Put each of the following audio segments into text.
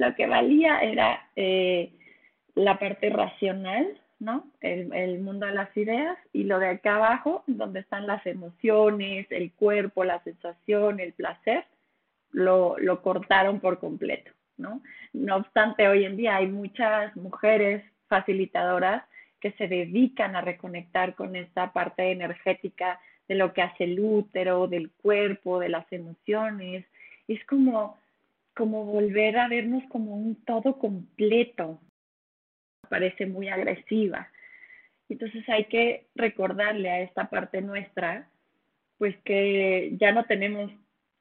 lo que valía era eh, la parte racional, ¿no? El, mundo de las ideas y lo de acá abajo, donde están las emociones, el cuerpo, la sensación, el placer, lo, lo cortaron por completo, ¿no? No obstante, hoy en día hay muchas mujeres facilitadoras que se dedican a reconectar con esta parte energética de lo que hace el útero, del cuerpo, de las emociones. Es como, como volver a vernos como un todo completo. Parece muy agresiva. Entonces hay que recordarle a esta parte nuestra, pues que ya no tenemos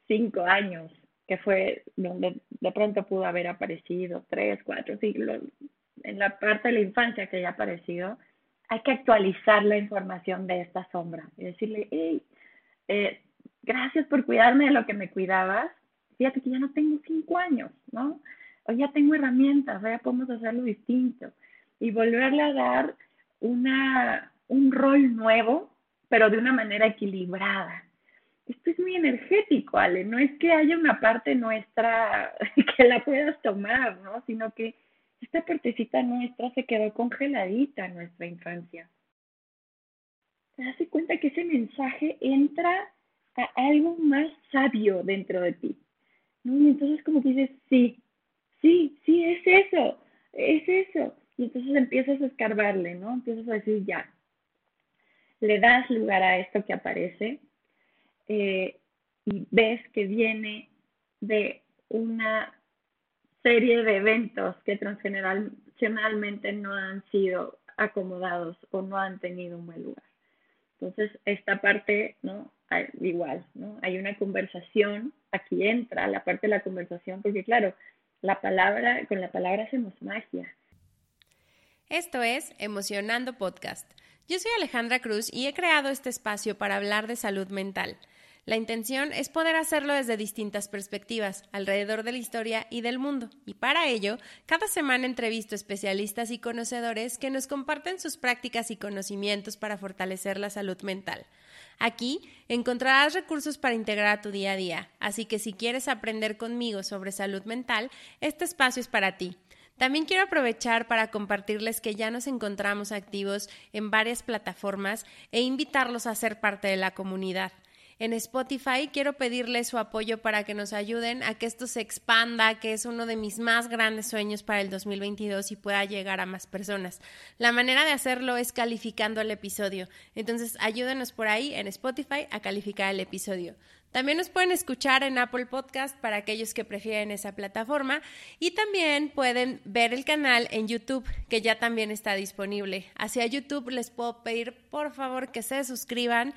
cinco años, que fue donde de pronto pudo haber aparecido, tres, cuatro siglos, en la parte de la infancia que haya aparecido, hay que actualizar la información de esta sombra y decirle, eh, gracias por cuidarme de lo que me cuidabas. Fíjate que ya no tengo cinco años, ¿no? O ya tengo herramientas, ya podemos hacerlo distinto. Y volverle a dar una, un rol nuevo, pero de una manera equilibrada. Esto es muy energético, Ale. No es que haya una parte nuestra que la puedas tomar, ¿no? Sino que esta partecita nuestra se quedó congeladita en nuestra infancia. Te das cuenta que ese mensaje entra a algo más sabio dentro de ti. ¿No? Y entonces como que dices, sí, sí, sí, es eso, es eso. Y entonces empiezas a escarbarle, ¿no? Empiezas a decir, ya, le das lugar a esto que aparece eh, y ves que viene de una serie de eventos que transgeneracionalmente no han sido acomodados o no han tenido un buen lugar. Entonces, esta parte, ¿no? Igual, ¿no? Hay una conversación, aquí entra la parte de la conversación, porque claro, la palabra, con la palabra hacemos magia. Esto es Emocionando Podcast. Yo soy Alejandra Cruz y he creado este espacio para hablar de salud mental la intención es poder hacerlo desde distintas perspectivas, alrededor de la historia y del mundo. Y para ello, cada semana entrevisto especialistas y conocedores que nos comparten sus prácticas y conocimientos para fortalecer la salud mental. Aquí encontrarás recursos para integrar a tu día a día, así que si quieres aprender conmigo sobre salud mental, este espacio es para ti. También quiero aprovechar para compartirles que ya nos encontramos activos en varias plataformas e invitarlos a ser parte de la comunidad en Spotify. Quiero pedirles su apoyo para que nos ayuden a que esto se expanda, que es uno de mis más grandes sueños para el 2022 y pueda llegar a más personas. La manera de hacerlo es calificando el episodio. Entonces, ayúdenos por ahí en Spotify a calificar el episodio. También nos pueden escuchar en Apple Podcast para aquellos que prefieren esa plataforma y también pueden ver el canal en YouTube que ya también está disponible. Hacia YouTube les puedo pedir por favor que se suscriban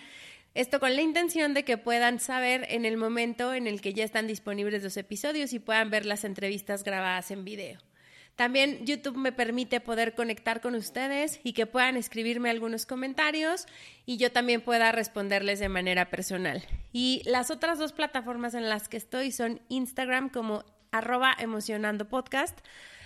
esto con la intención de que puedan saber en el momento en el que ya están disponibles los episodios y puedan ver las entrevistas grabadas en video. También YouTube me permite poder conectar con ustedes y que puedan escribirme algunos comentarios y yo también pueda responderles de manera personal. Y las otras dos plataformas en las que estoy son Instagram como arroba emocionando podcast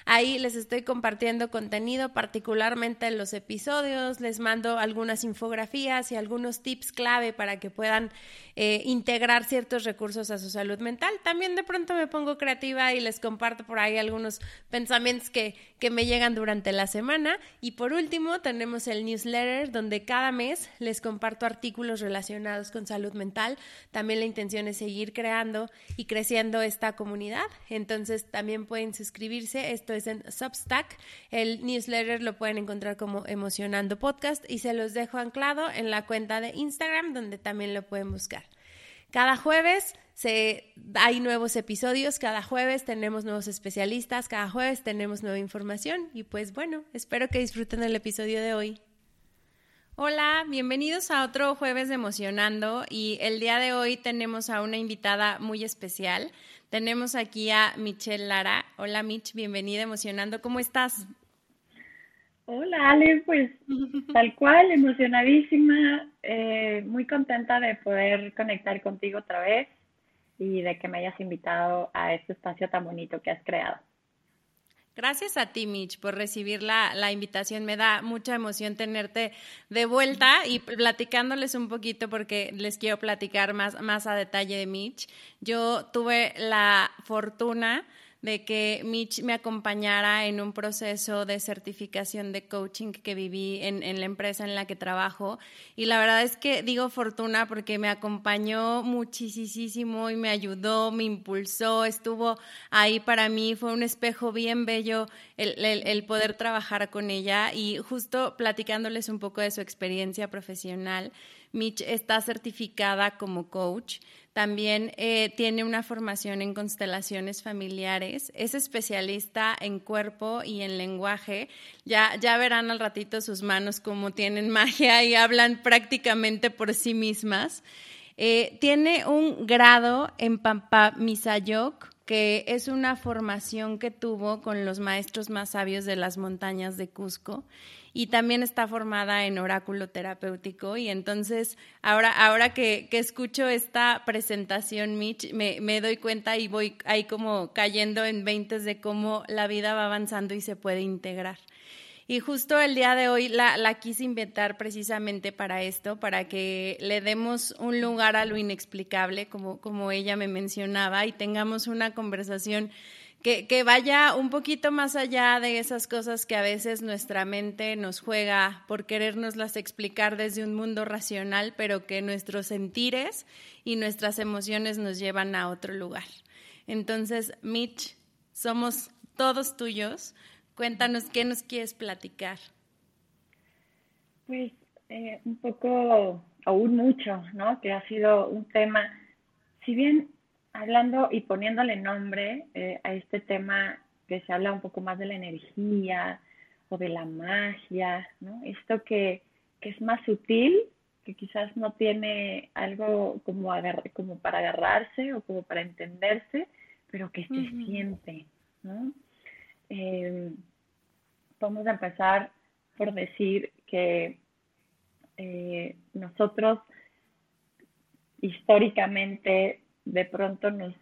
Ahí les estoy compartiendo contenido, particularmente en los episodios, les mando algunas infografías y algunos tips clave para que puedan eh, integrar ciertos recursos a su salud mental. También de pronto me pongo creativa y les comparto por ahí algunos pensamientos que, que me llegan durante la semana. Y por último, tenemos el newsletter donde cada mes les comparto artículos relacionados con salud mental. También la intención es seguir creando y creciendo esta comunidad. Entonces también pueden suscribirse. Esto es en Substack. El newsletter lo pueden encontrar como Emocionando Podcast y se los dejo anclado en la cuenta de Instagram donde también lo pueden buscar. Cada jueves se, hay nuevos episodios, cada jueves tenemos nuevos especialistas, cada jueves tenemos nueva información y pues bueno, espero que disfruten el episodio de hoy. Hola, bienvenidos a otro jueves de Emocionando y el día de hoy tenemos a una invitada muy especial. Tenemos aquí a Michelle Lara. Hola Mitch, bienvenida Emocionando. ¿Cómo estás? Hola Ale, pues tal cual, emocionadísima, eh, muy contenta de poder conectar contigo otra vez y de que me hayas invitado a este espacio tan bonito que has creado. Gracias a ti, Mitch, por recibir la, la, invitación. Me da mucha emoción tenerte de vuelta y platicándoles un poquito porque les quiero platicar más, más a detalle de Mitch. Yo tuve la fortuna de que Mitch me acompañara en un proceso de certificación de coaching que viví en, en, la empresa en la que trabajo. Y la verdad es que digo fortuna porque me acompañó muchísimo y me ayudó, me impulsó, estuvo ahí para mí, fue un espejo bien bello el, el, el poder trabajar con ella y justo platicándoles un poco de su experiencia profesional. Mitch está certificada como coach, también eh, tiene una formación en constelaciones familiares, es especialista en cuerpo y en lenguaje. Ya, ya verán al ratito sus manos como tienen magia y hablan prácticamente por sí mismas. Eh, tiene un grado en Pampa Misayok, que es una formación que tuvo con los maestros más sabios de las montañas de Cusco y también está formada en oráculo terapéutico y entonces ahora, ahora que, que escucho esta presentación, Mitch, me, me, doy cuenta y voy ahí como cayendo en veintes de cómo la vida va avanzando y se puede integrar. Y justo el día de hoy la, la, quise inventar precisamente para esto, para que le demos un lugar a lo inexplicable, como, como ella me mencionaba, y tengamos una conversación que, vaya un poquito más allá de esas cosas que a veces nuestra mente nos juega por querernoslas explicar desde un mundo racional, pero que nuestros sentires y nuestras emociones nos llevan a otro lugar. Entonces, Mitch, somos todos tuyos Cuéntanos qué nos quieres platicar. Pues eh, un poco, aún mucho, ¿no? Que ha sido un tema, si bien hablando y poniéndole nombre eh, a este tema que se habla un poco más de la energía o de la magia, ¿no? Esto que, que es más sutil, que quizás no tiene algo como, agar como para agarrarse o como para entenderse, pero que se siente, ¿no? Eh, vamos a empezar por decir que eh, nosotros históricamente de pronto nos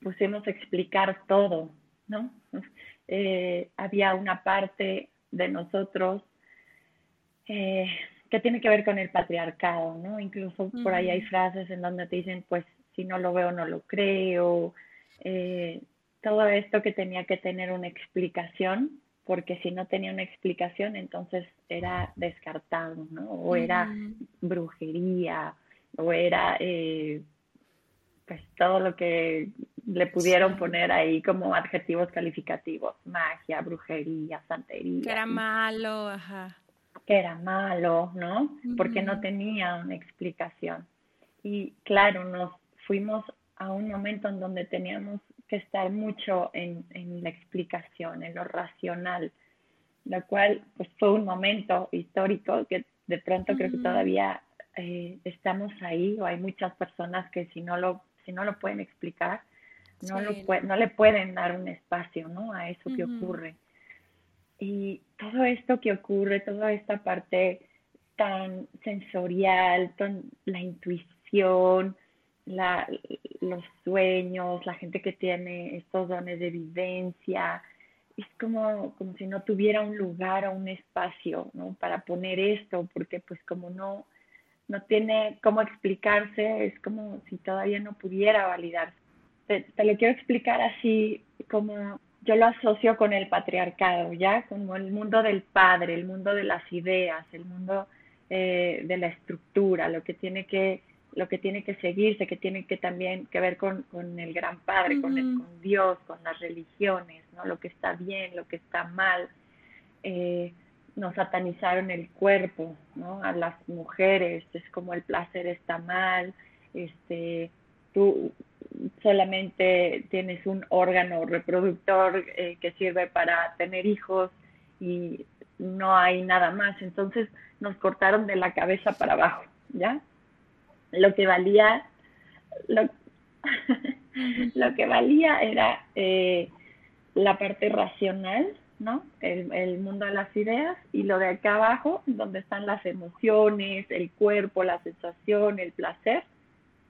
pusimos a explicar todo, ¿no? Eh, había una parte de nosotros eh, que tiene que ver con el patriarcado, ¿no? Incluso por ahí hay frases en donde te dicen, pues si no lo veo, no lo creo. todo esto que tenía que tener una explicación porque si no tenía una explicación, entonces era descartado, ¿no? O era brujería, o era eh, pues todo lo que le pudieron poner ahí como adjetivos calificativos, magia, brujería, santería. Que era malo, ajá. Que era malo, ¿no? Porque no tenía una explicación. Y claro, nos fuimos a un momento en donde teníamos que estar mucho en, en la explicación, en lo racional, lo cual pues fue un momento histórico que de pronto creo que todavía eh, estamos ahí o hay muchas personas que si no lo si no lo pueden explicar no lo no le pueden dar un espacio no a eso que ocurre. Y todo esto que ocurre toda esta parte tan sensorial la intuición la, los sueños, la gente que tiene estos dones de vivencia, es como, como si no tuviera un lugar o un espacio, ¿no? Para poner esto, porque pues como no, no tiene cómo explicarse, es como si todavía no pudiera validarse. Te, te lo quiero explicar así como yo lo asocio con el patriarcado, ¿ya? Como el mundo del padre, el mundo de las ideas, el mundo eh, de la estructura, lo que tiene que lo que tiene que seguirse, que tiene que también que ver con, con el gran padre, con, con, Dios, con las religiones, ¿no? Lo que está bien, lo que está mal. Eh, nos satanizaron el cuerpo, ¿no? A las mujeres, es como el placer está mal, este, tú solamente tienes un órgano reproductor eh, que sirve para tener hijos y no hay nada más. Entonces nos cortaron de la cabeza para abajo, ¿ya? lo que valía, lo, lo que valía era eh, la parte racional, ¿no? El, el, mundo de las ideas y lo de acá abajo, donde están las emociones, el cuerpo, la sensación, el placer,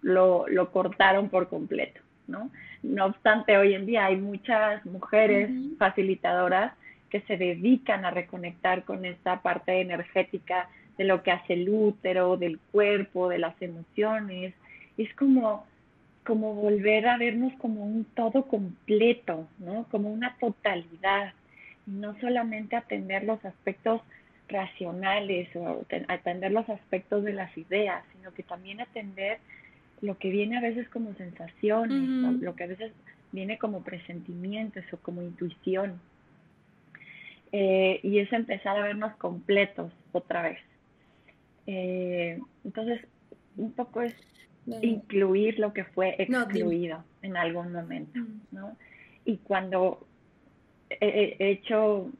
lo, lo cortaron por completo, ¿no? No obstante, hoy en día hay muchas mujeres facilitadoras que se dedican a reconectar con esta parte energética de lo que hace el útero, del cuerpo, de las emociones. Es como como volver a vernos como un todo completo, ¿no? Como una totalidad, no solamente atender los aspectos racionales o atender los aspectos de las ideas, sino que también atender lo que viene a veces como sensaciones, lo que a veces viene como presentimientos o como intuición. Eh, y es empezar a vernos completos otra vez. Eh, entonces, un poco es incluir lo que fue excluido en algún momento, ¿no? Y cuando he hecho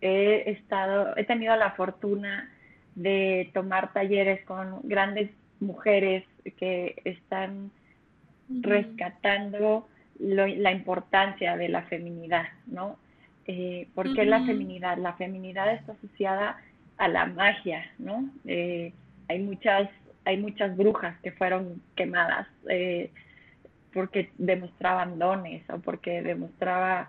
he estado, he tenido la fortuna de tomar talleres con grandes mujeres que están rescatando la importancia de la feminidad, ¿no? Eh, ¿Por qué la feminidad? La feminidad está asociada a la magia, ¿no? Eh, hay muchas hay muchas brujas que fueron quemadas eh, porque demostraban dones o porque demostraba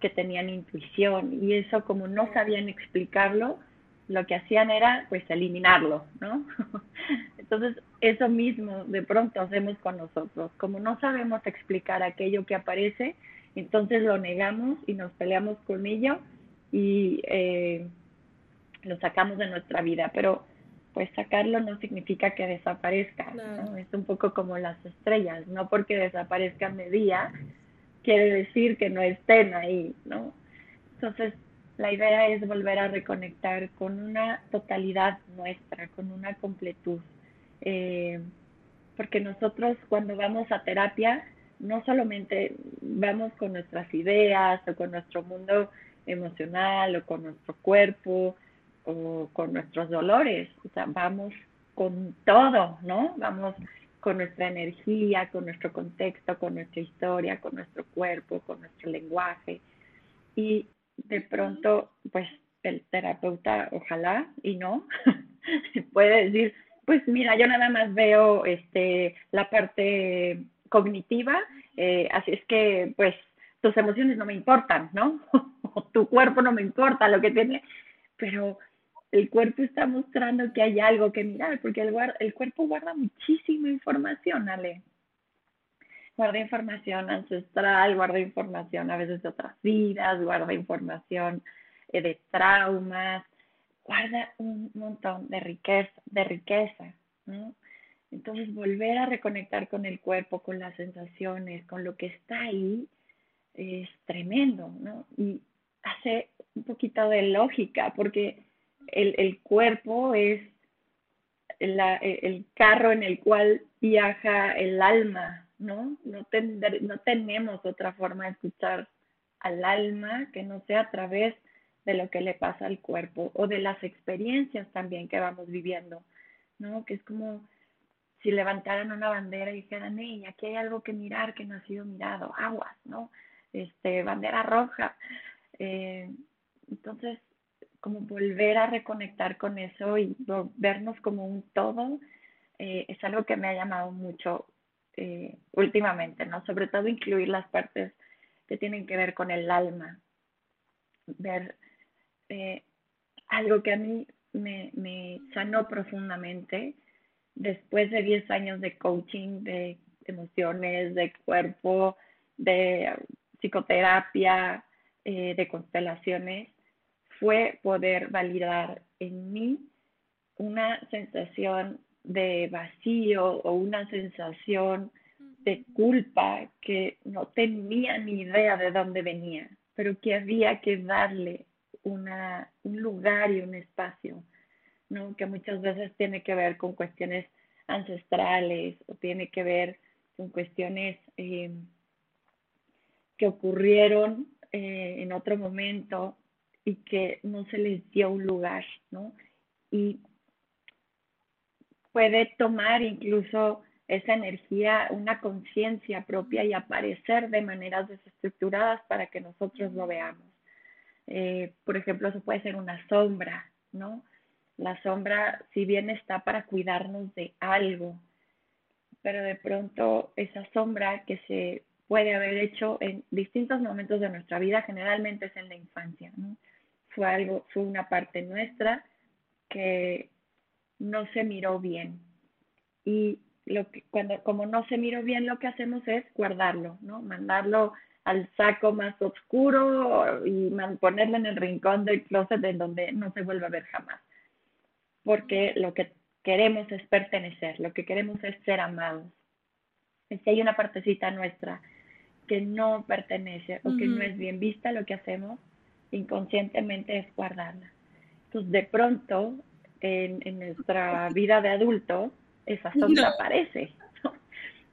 que tenían intuición y eso como no sabían explicarlo, lo que hacían era pues eliminarlo, ¿no? Entonces eso mismo de pronto hacemos con nosotros, como no sabemos explicar aquello que aparece, entonces lo negamos y nos peleamos con ello y eh, lo sacamos de nuestra vida, pero pues sacarlo no significa que desaparezca, ¿no? es un poco como las estrellas, no porque desaparezcan de día, quiere decir que no estén ahí, ¿no? Entonces, la idea es volver a reconectar con una totalidad nuestra, con una completud. Eh, porque nosotros cuando vamos a terapia, no solamente vamos con nuestras ideas o con nuestro mundo emocional o con nuestro cuerpo o con nuestros dolores, o sea, vamos con todo, ¿no? Vamos con nuestra energía, con nuestro contexto, con nuestra historia, con nuestro cuerpo, con nuestro lenguaje. Y de pronto, pues el terapeuta, ojalá y no, puede decir, pues mira, yo nada más veo este la parte cognitiva, eh, así es que pues tus emociones no me importan, ¿no? tu cuerpo no me importa lo que tiene, pero el cuerpo está mostrando que hay algo que mirar, porque el, el cuerpo guarda muchísima información, Ale. Guarda información ancestral, guarda información a veces de otras vidas, guarda información eh, de traumas, guarda un montón de riqueza, de riqueza, ¿no? Entonces volver a reconectar con el cuerpo, con las sensaciones, con lo que está ahí, es tremendo, ¿no? Y hace un poquito de lógica, porque el, el cuerpo es el carro en el cual viaja el alma, ¿no? No, no tenemos otra forma de escuchar al alma que no sea a través de lo que le pasa al cuerpo o de las experiencias también que vamos viviendo, ¿no? Que es como si levantaran una bandera y dijeran, hey, aquí hay algo que mirar que no ha sido mirado, aguas, ¿no? Este, bandera roja. Eh, entonces, como volver a reconectar con eso y vernos como un todo, eh, es algo que me ha llamado mucho eh, últimamente, ¿no? Sobre todo incluir las partes que tienen que ver con el alma, ver eh, algo que a mí me, me sanó profundamente después de 10 años de coaching, de emociones, de cuerpo, de psicoterapia, de constelaciones, fue poder validar en mí una sensación de vacío o una sensación de culpa que no tenía ni idea de dónde venía, pero que había que darle una, un lugar y un espacio, ¿no? que muchas veces tiene que ver con cuestiones ancestrales o tiene que ver con cuestiones eh, que ocurrieron eh, en otro momento y que no se les dio un lugar, ¿no? Y puede tomar incluso esa energía, una conciencia propia y aparecer de maneras desestructuradas para que nosotros lo veamos. Eh, por ejemplo, eso puede ser una sombra, ¿no? La sombra, si bien está para cuidarnos de algo, pero de pronto esa sombra que se puede haber hecho en distintos momentos de nuestra vida, generalmente es en la infancia, ¿no? Fue algo, fue una parte nuestra que no se miró bien. Y lo que, cuando, como no se miró bien, lo que hacemos es guardarlo, ¿no? Mandarlo al saco más oscuro y ponerlo en el rincón del closet en donde no se vuelva a ver jamás. Porque lo que queremos es pertenecer, lo que queremos es ser amados. Y si hay una partecita nuestra que no pertenece o que no es bien vista lo que hacemos, inconscientemente es guardarla. Entonces, de pronto, en, en nuestra vida de adulto, esa sombra aparece.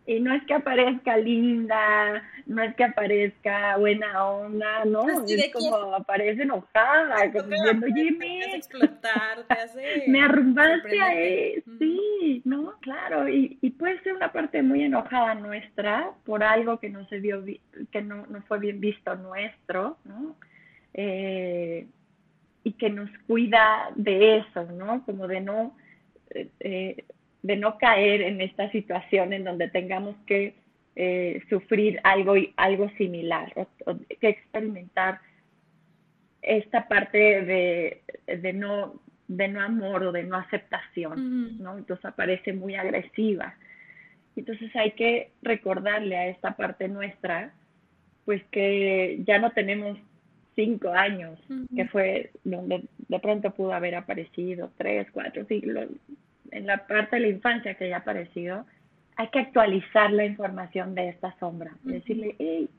Y no es que aparezca linda, no es que aparezca buena onda, no, es como aparece enojada, como diciendo, oye, me, me arrumbaste a él, sí, ¿no? Claro, y, y puede ser una parte muy enojada nuestra por algo que no se vio, que no, no fue bien visto nuestro, ¿no? Eh, y que nos cuida de eso, ¿no? Como de no... Eh, de no caer en esta situación en donde tengamos que eh, sufrir algo, algo similar o, que experimentar esta parte de, de, no, de no amor o de no aceptación, ¿no? Entonces aparece muy agresiva. Entonces hay que recordarle a esta parte nuestra, pues que ya no tenemos cinco años, que fue donde de pronto pudo haber aparecido tres, cuatro siglos, en la parte de la infancia que haya aparecido, hay que actualizar la información de esta sombra. Decirle, hey,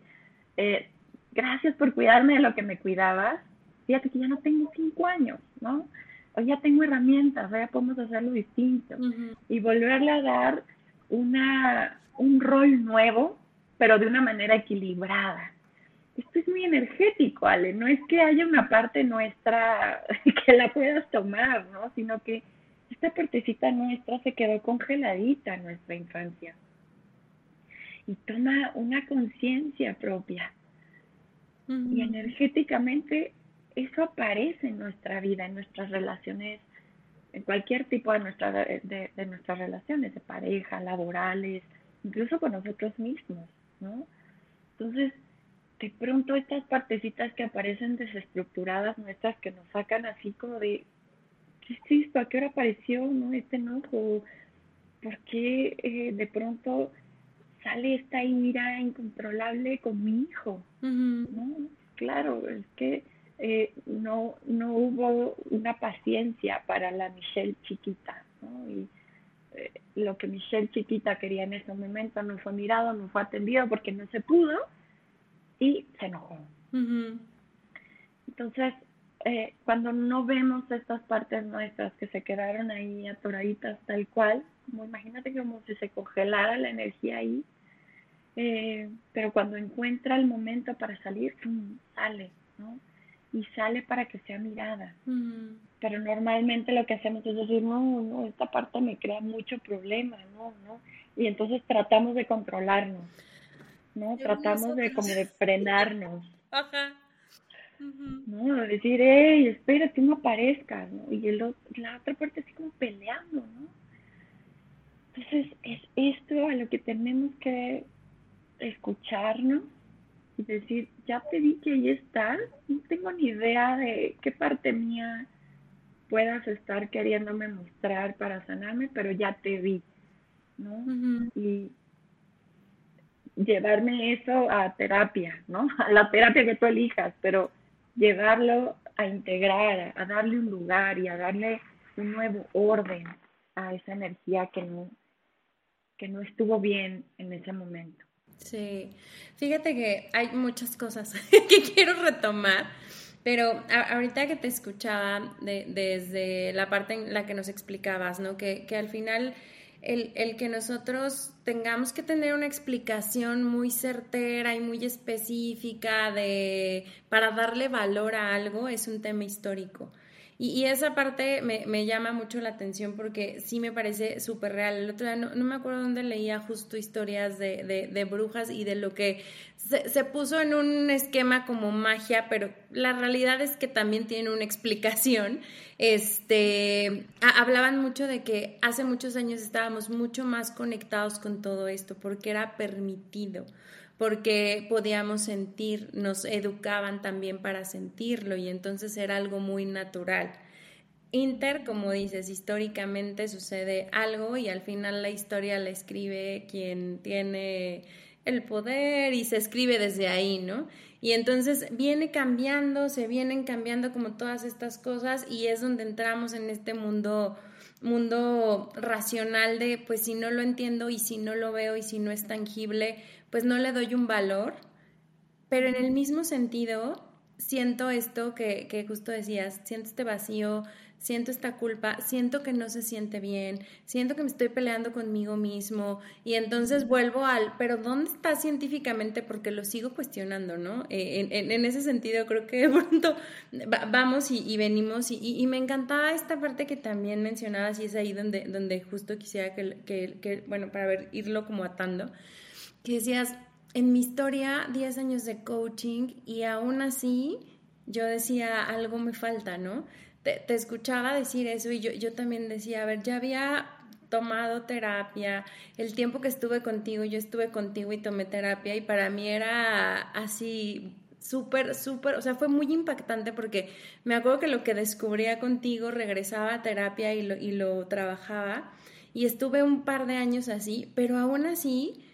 eh, gracias por cuidarme de lo que me cuidabas. Fíjate que ya no tengo cinco años, ¿no? Hoy ya tengo herramientas, ya podemos hacerlo distinto. Y volverle a dar una, un rol nuevo, pero de una manera equilibrada. Esto es muy energético, Ale. No es que haya una parte nuestra que la puedas tomar, ¿no? Sino que esta partecita nuestra se quedó congeladita en nuestra infancia y toma una conciencia propia. Y energéticamente eso aparece en nuestra vida, en nuestras relaciones, en cualquier tipo de, nuestra, de, nuestras relaciones, de pareja, laborales, incluso con nosotros mismos, ¿no? Entonces, de pronto estas partecitas que aparecen desestructuradas nuestras que nos sacan así como de, ¿qué es esto? ¿A qué hora apareció no, este enojo? ¿Por qué eh, de pronto sale esta ira incontrolable con mi hijo? ¿No? Claro, es que eh, no, no hubo una paciencia para la Michelle chiquita, ¿no? Y eh, lo que Michelle chiquita quería en ese momento no fue mirado, no fue atendido porque no se pudo y se enojó. Entonces, eh, cuando no vemos estas partes nuestras que se quedaron ahí atoraditas tal cual, como imagínate como si se congelara la energía ahí, eh, pero cuando encuentra el momento para salir, sale, ¿no? Y sale para que sea mirada. Pero normalmente lo que hacemos es decir, no, no, esta parte me crea mucho problema, no, no. Y entonces tratamos de controlarnos, ¿no? tratamos de como de frenarnos. Ajá. ¿no? Decir, hey, espérate, no aparezcas, ¿no? Y el, la otra parte así como peleando, ¿no? Entonces, es esto a lo que tenemos que escucharnos y decir, ya te vi que ahí estás, no tengo ni idea de qué parte mía puedas estar queriéndome mostrar para sanarme, pero ya te vi, ¿no? Y llevarme eso a terapia, ¿no? A la terapia que tú elijas, pero llevarlo a integrar, a darle un lugar y a darle un nuevo orden a esa energía que no, que no estuvo bien en ese momento. Sí, fíjate que hay muchas cosas que quiero retomar, pero ahorita que te escuchaba desde la parte en la que nos explicabas, ¿no? Que, que al final el, que nosotros tengamos que tener una explicación muy certera y muy específica de para darle valor a algo es un tema histórico. Y, esa parte me, llama mucho la atención porque sí me parece súper real. El otro día no, me acuerdo dónde leía justo historias de, brujas y de lo que se, puso en un esquema como magia, pero la realidad es que también tiene una explicación. Este, hablaban mucho de que hace muchos años estábamos mucho más conectados con todo esto porque era permitido porque podíamos sentir, nos educaban también para sentirlo y entonces era algo muy natural. Inter, como dices, históricamente sucede algo y al final la historia la escribe quien tiene el poder y se escribe desde ahí, ¿no? Y entonces viene cambiando, se vienen cambiando como todas estas cosas y es donde entramos en este mundo mundo racional de pues si no lo entiendo y si no lo veo y si no es tangible, pues no le doy un valor. Pero en el mismo sentido, siento esto que, que justo decías, siento este vacío, siento esta culpa, siento que no se siente bien, siento que me estoy peleando conmigo mismo y entonces vuelvo al, pero ¿dónde está científicamente? Porque lo sigo cuestionando, ¿no? Eh, en, ese sentido creo que de pronto vamos y, venimos y, me encantaba esta parte que también mencionabas y es ahí donde, donde justo quisiera que, que, que bueno, para ver, irlo como atando, que decías, en mi historia, 10 años de coaching y aún así yo decía, algo me falta, ¿no? Te, escuchaba decir eso y yo, yo también decía, a ver, ya había tomado terapia, el tiempo que estuve contigo, yo estuve contigo y tomé terapia y para mí era así súper, súper, o sea, fue muy impactante porque me acuerdo que lo que descubría contigo regresaba a terapia y lo, y lo trabajaba y estuve un par de años así, pero aún así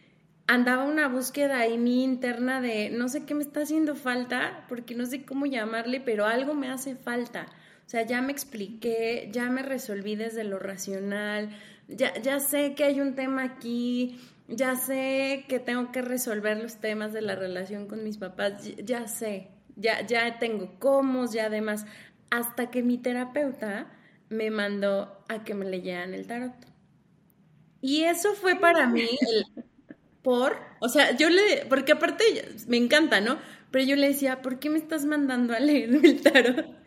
andaba una búsqueda ahí mi interna de no sé qué me está haciendo falta, porque no sé cómo llamarle, pero algo me hace falta. O sea, ya me expliqué, ya me resolví desde lo racional, ya, ya sé que hay un tema aquí, ya sé que tengo que resolver los temas de la relación con mis papás, ya, sé, ya, ya tengo cómo, ya además, hasta que mi terapeuta me mandó a que me leyeran el tarot. Y eso fue para mí por, o sea, yo le, porque aparte me encanta, ¿no? Pero yo le decía, ¿por qué me estás mandando a leer el tarot?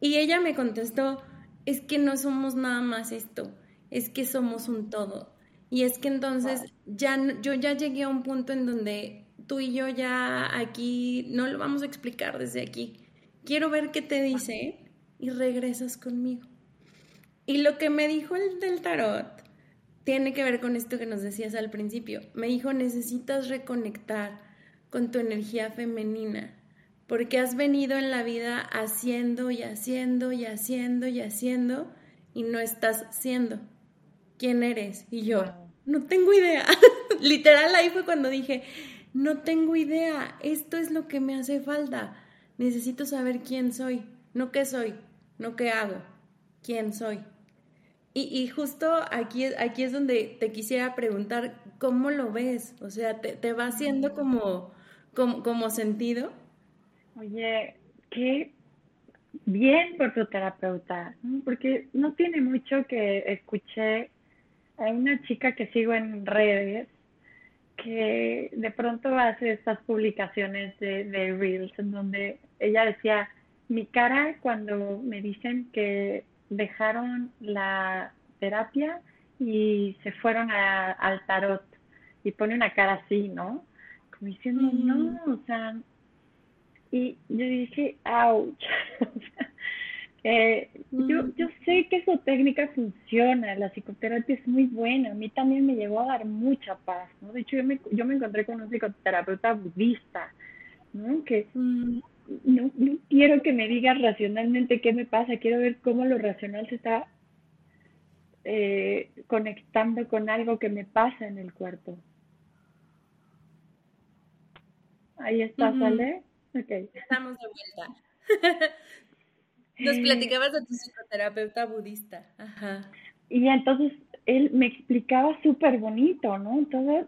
Y ella me contestó, es que no somos nada más esto, es que somos un todo. Y es que entonces ya yo ya llegué a un punto en donde tú y yo ya aquí no lo vamos a explicar desde aquí. Quiero ver qué te dice y regresas conmigo. Y lo que me dijo el del tarot tiene que ver con esto que nos decías al principio. Me dijo, necesitas reconectar con tu energía femenina porque has venido en la vida haciendo y haciendo y haciendo y haciendo y no estás siendo. ¿Quién eres? Y yo, no tengo idea. Literal ahí fue cuando dije, no tengo idea, esto es lo que me hace falta. Necesito saber quién soy, no qué soy, no qué hago, quién soy. Y, justo aquí, aquí es donde te quisiera preguntar, ¿cómo lo ves? O sea, ¿te, te va haciendo como, como, como sentido? Oye, qué bien por tu terapeuta, porque no tiene mucho que escuché a una chica que sigo en redes que de pronto hace estas publicaciones de, de Reels en donde ella decía, mi cara cuando me dicen que dejaron la terapia y se fueron al tarot y pone una cara así, ¿no? Como diciendo, no, o sea, y yo dije, ouch. eh, yo, yo sé que esa técnica funciona, la psicoterapia es muy buena, a mí también me llegó a dar mucha paz, ¿no? De hecho, yo me, yo me encontré con un psicoterapeuta budista, ¿no? Que no, no quiero que me digas racionalmente qué me pasa, quiero ver cómo lo racional se está eh, conectando con algo que me pasa en el cuerpo. Ahí está, ¿sale? Estamos de vuelta. Nos eh, platicabas de tu psicoterapeuta budista. Ajá. Y entonces él me explicaba súper bonito, ¿no? Toda,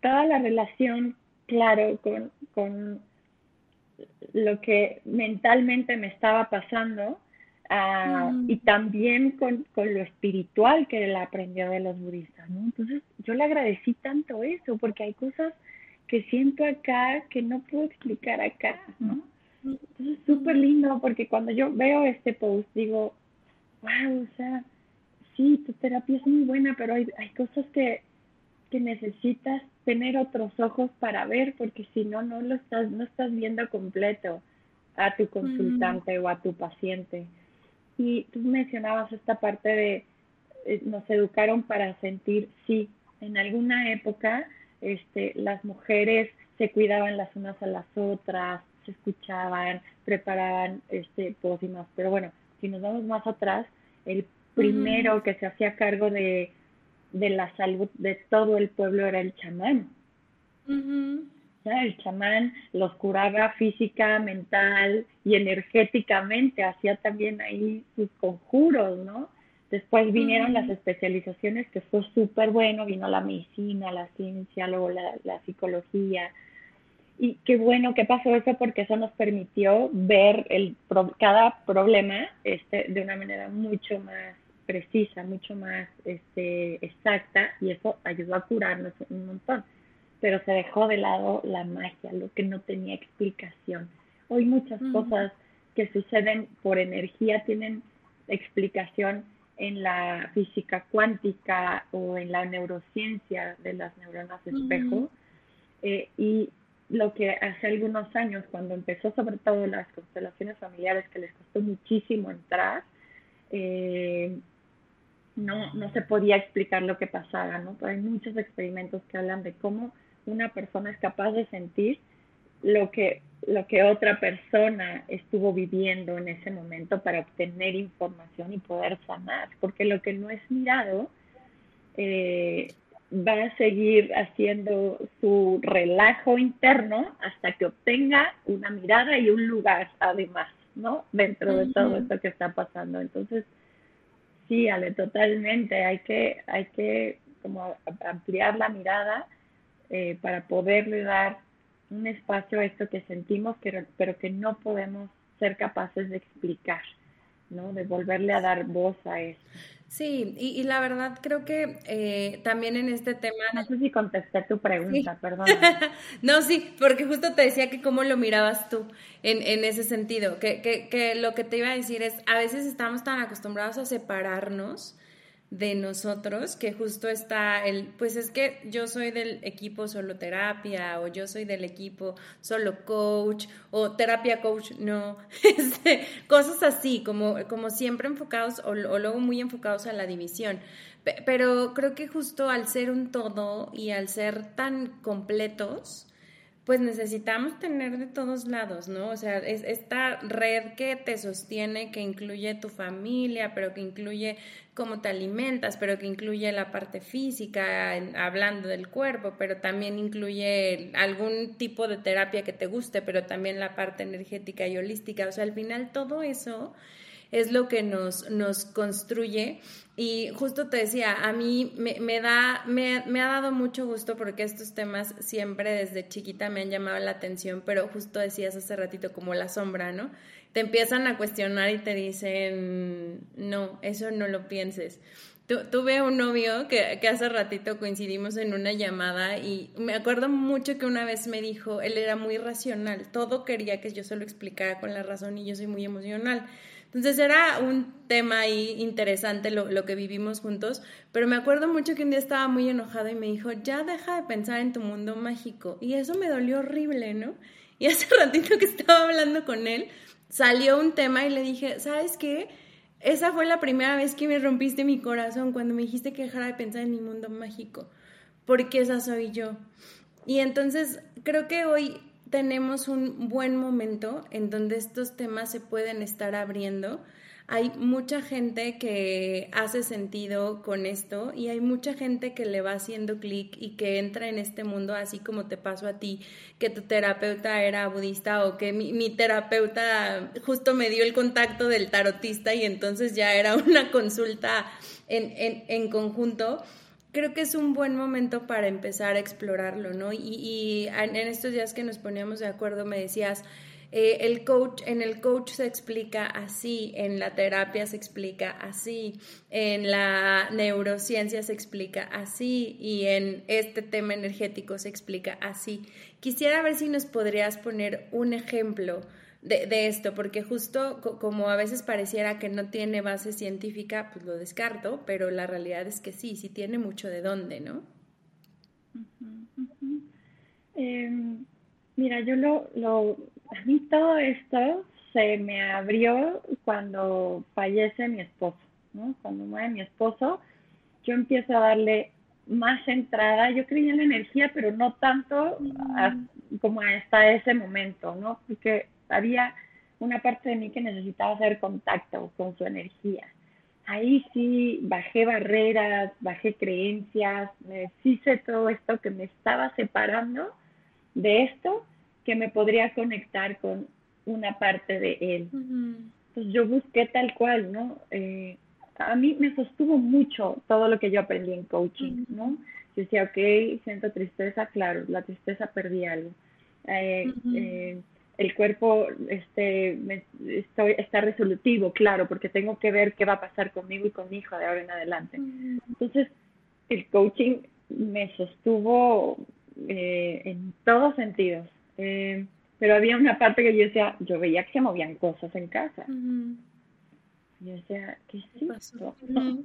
toda la relación, claro, con, con lo que mentalmente me estaba pasando ah, mm. y también con, con, lo espiritual que él aprendió de los budistas, ¿no? Entonces yo le agradecí tanto eso porque hay cosas que siento acá que no puedo explicar acá, ¿no? Entonces es súper lindo porque cuando yo veo este post digo, wow, o sea, sí, tu terapia es muy buena, pero hay, hay cosas que, que necesitas tener otros ojos para ver porque si no, no lo estás, no estás viendo completo a tu consultante o a tu paciente. Y tú mencionabas esta parte de, eh, nos educaron para sentir sí. En alguna época este, las mujeres se cuidaban las unas a las otras, se escuchaban, preparaban este, pócimas. Pero bueno, si nos vamos más atrás, el primero que se hacía cargo de, la salud de todo el pueblo era el chamán. El chamán los curaba física, mental y energéticamente, hacía también ahí sus conjuros, ¿no? Después vinieron las especializaciones, que fue súper bueno, vino la medicina, la ciencia, luego la, la psicología, y qué bueno que pasó eso porque eso nos permitió ver el, cada problema este, de una manera mucho más precisa, mucho más este, exacta y eso ayudó a curarnos un montón. Pero se dejó de lado la magia, lo que no tenía explicación. Hoy muchas cosas que suceden por energía tienen explicación en la física cuántica o en la neurociencia de las neuronas espejo. Eh, y lo que hace algunos años, cuando empezó sobre todo las constelaciones familiares, que les costó muchísimo entrar, eh, no, no se podía explicar lo que pasaba, ¿no? Pero hay muchos experimentos que hablan de cómo una persona es capaz de sentir lo que, lo que otra persona estuvo viviendo en ese momento para obtener información y poder sanar, porque lo que no es mirado eh, va a seguir haciendo su relajo interno hasta que obtenga una mirada y un lugar además, ¿no? Dentro de todo esto que está pasando. Entonces, sí, Ale, totalmente, hay que, hay que como ampliar la mirada eh, para poderle dar un espacio a esto que sentimos, pero, pero que no podemos ser capaces de explicar, ¿no? De volverle a dar voz a eso. Sí, y, la verdad creo que eh, también en este tema... No sé si contesté tu pregunta, perdón. no, sí, porque justo te decía que cómo lo mirabas tú en, en ese sentido, que, que, que lo que te iba a decir es, a veces estamos tan acostumbrados a separarnos de nosotros, que justo está el, pues es que yo soy del equipo solo terapia, o yo soy del equipo solo coach, o terapia coach, no, este, cosas así, como, como siempre enfocados, o, o luego muy enfocados a la división. Pero creo que justo al ser un todo y al ser tan completos, pues necesitamos tener de todos lados, ¿no? O sea, es esta red que te sostiene, que incluye tu familia, pero que incluye cómo te alimentas, pero que incluye la parte física, hablando del cuerpo, pero también incluye algún tipo de terapia que te guste, pero también la parte energética y holística. O sea, al final todo eso es lo que nos, nos construye. Y justo te decía, a mí me, da, me, me, ha dado mucho gusto porque estos temas siempre desde chiquita me han llamado la atención, pero justo decías hace ratito como la sombra, ¿no? Te empiezan a cuestionar y te dicen, no, eso no lo pienses. tuve un novio que, que, hace ratito coincidimos en una llamada y me acuerdo mucho que una vez me dijo, él era muy racional, todo quería que yo se lo explicara con la razón y yo soy muy emocional. Entonces era un tema ahí interesante lo, lo, que vivimos juntos, pero me acuerdo mucho que un día estaba muy enojado y me dijo, ya deja de pensar en tu mundo mágico. Y eso me dolió horrible, ¿no? Y hace ratito que estaba hablando con él, salió un tema y le dije, ¿sabes qué? Esa fue la primera vez que me rompiste mi corazón cuando me dijiste que dejara de pensar en mi mundo mágico, porque esa soy yo. Y entonces creo que hoy tenemos un buen momento en donde estos temas se pueden estar abriendo. Hay mucha gente que hace sentido con esto y hay mucha gente que le va haciendo clic y que entra en este mundo así como te pasó a ti, que tu terapeuta era budista o que mi, terapeuta justo me dio el contacto del tarotista y entonces ya era una consulta en, en, en conjunto creo que es un buen momento para empezar a explorarlo, ¿no? Y, en estos días que nos poníamos de acuerdo me decías, eh, el coach, en el coach se explica así, en la terapia se explica así, en la neurociencia se explica así y en este tema energético se explica así. Quisiera ver si nos podrías poner un ejemplo de, esto, porque justo como a veces pareciera que no tiene base científica, pues lo descarto, pero la realidad es que sí, sí tiene mucho de dónde, ¿no? Em, mira, yo lo, lo, a mí todo esto se me abrió cuando fallece mi esposo, ¿no? Cuando muere mi esposo, yo empiezo a darle más entrada, yo creía en la energía, pero no tanto como hasta ese momento, ¿no? Porque había una parte de mí que necesitaba hacer contacto con su energía. ahí sí bajé barreras, bajé creencias, me deshice todo esto que me estaba separando de esto que me podría conectar con una parte de él. Entonces yo busqué tal cual, ¿no? Eh, a mí me sostuvo mucho todo lo que yo aprendí en coaching, ¿no? Yo decía, ok, siento tristeza, claro, la tristeza perdí algo. Eh, eh, el cuerpo este, estoy, está resolutivo, claro, porque tengo que ver qué va a pasar conmigo y con mi hijo de ahora en adelante. Entonces, el coaching me sostuvo eh, en todos sentidos. Eh, pero había una parte que yo decía, yo veía que se movían cosas en casa. Yo decía, ¿qué es esto?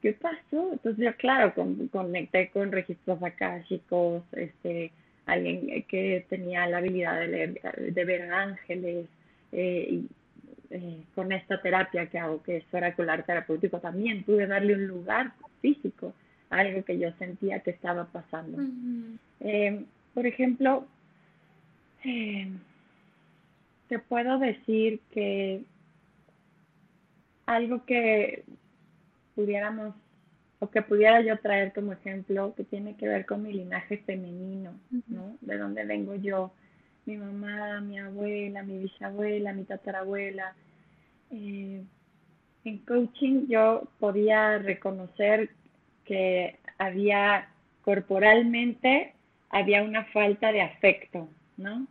¿Qué pasó? Entonces yo, claro, conecté con registros akáshicos, este, alguien que tenía la habilidad de, leer, de ver ángeles, eh, y eh, con esta terapia que hago, que es oracular terapéutico, también pude darle un lugar físico a algo que yo sentía que estaba pasando. Eh, por ejemplo, te puedo decir que algo que pudiéramos o que pudiera yo traer como ejemplo que tiene que ver con mi linaje femenino, ¿no? De dónde vengo yo, mi mamá, mi abuela, mi bisabuela, mi tatarabuela. Eh, en coaching yo podía reconocer que había corporalmente había una falta de afecto, ¿no?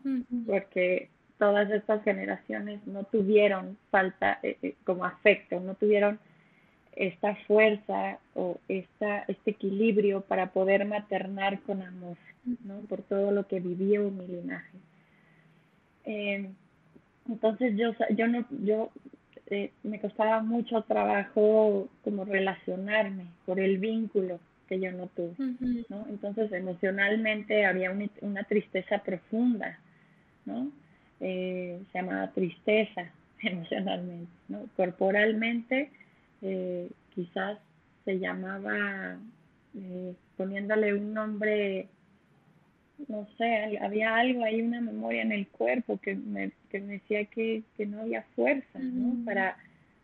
Porque todas estas generaciones no tuvieron falta eh, eh, como afecto, no tuvieron esta fuerza o esta, este equilibrio para poder maternar con amor, ¿no? Por todo lo que vivió mi linaje. Eh, entonces yo, yo no, yo eh, me costaba mucho trabajo como relacionarme por el vínculo que yo no tuve, ¿no? Entonces emocionalmente había una tristeza profunda, ¿no? Eh, se llamaba tristeza emocionalmente, ¿no? Corporalmente eh, quizás se llamaba, eh, poniéndole un nombre, no sé, había algo ahí, una memoria en el cuerpo que me, que me decía que, que no había fuerza, ¿no? Para,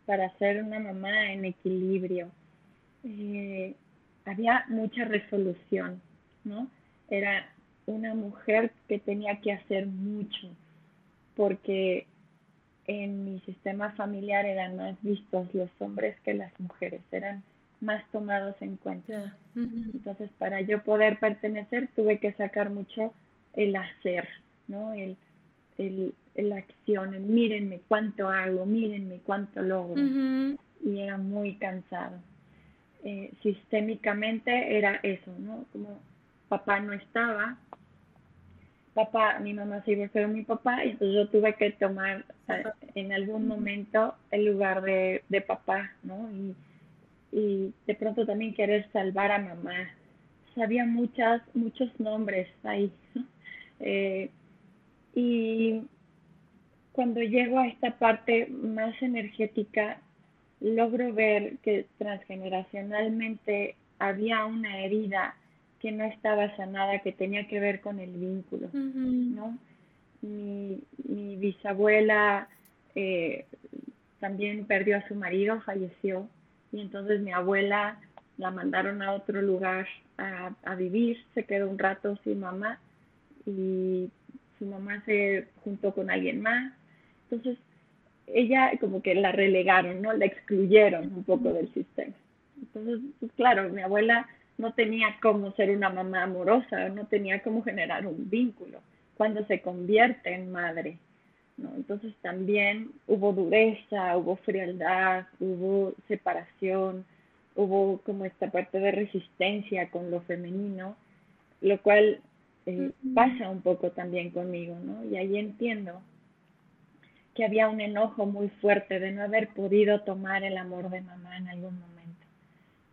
para ser una mamá en equilibrio. Eh, había mucha resolución, ¿no? Era una mujer que tenía que hacer mucho, porque en mi sistema familiar eran más vistos los hombres que las mujeres, eran más tomados en cuenta. Entonces, para yo poder pertenecer, tuve que sacar mucho el hacer, ¿no? El, el, la acción, el mírenme cuánto hago, mírenme cuánto logro. Y era muy cansado. Eh, sistémicamente era eso, ¿no? Como papá no estaba, papá, mi mamá se divorció de mi papá y entonces yo tuve que tomar en algún momento el lugar de, de papá, ¿no? Y, y, de pronto también querer salvar a mamá. Había muchas, muchos nombres ahí. Eh, y cuando llego a esta parte más energética, logro ver que transgeneracionalmente había una herida que no estaba sanada, que tenía que ver con el vínculo, ¿no? Mi, mi bisabuela eh, también perdió a su marido, falleció, y entonces mi abuela la mandaron a otro lugar a, a vivir, se quedó un rato sin mamá y su mamá se juntó con alguien más, entonces ella como que la relegaron, ¿no? La excluyeron un poco del sistema. Entonces, pues claro, mi abuela no tenía cómo ser una mamá amorosa, no tenía cómo generar un vínculo cuando se convierte en madre. ¿no? Entonces también hubo dureza, hubo frialdad, hubo separación, hubo como esta parte de resistencia con lo femenino, lo cual eh, pasa un poco también conmigo, ¿no? Y ahí entiendo que había un enojo muy fuerte de no haber podido tomar el amor de mamá en algún momento.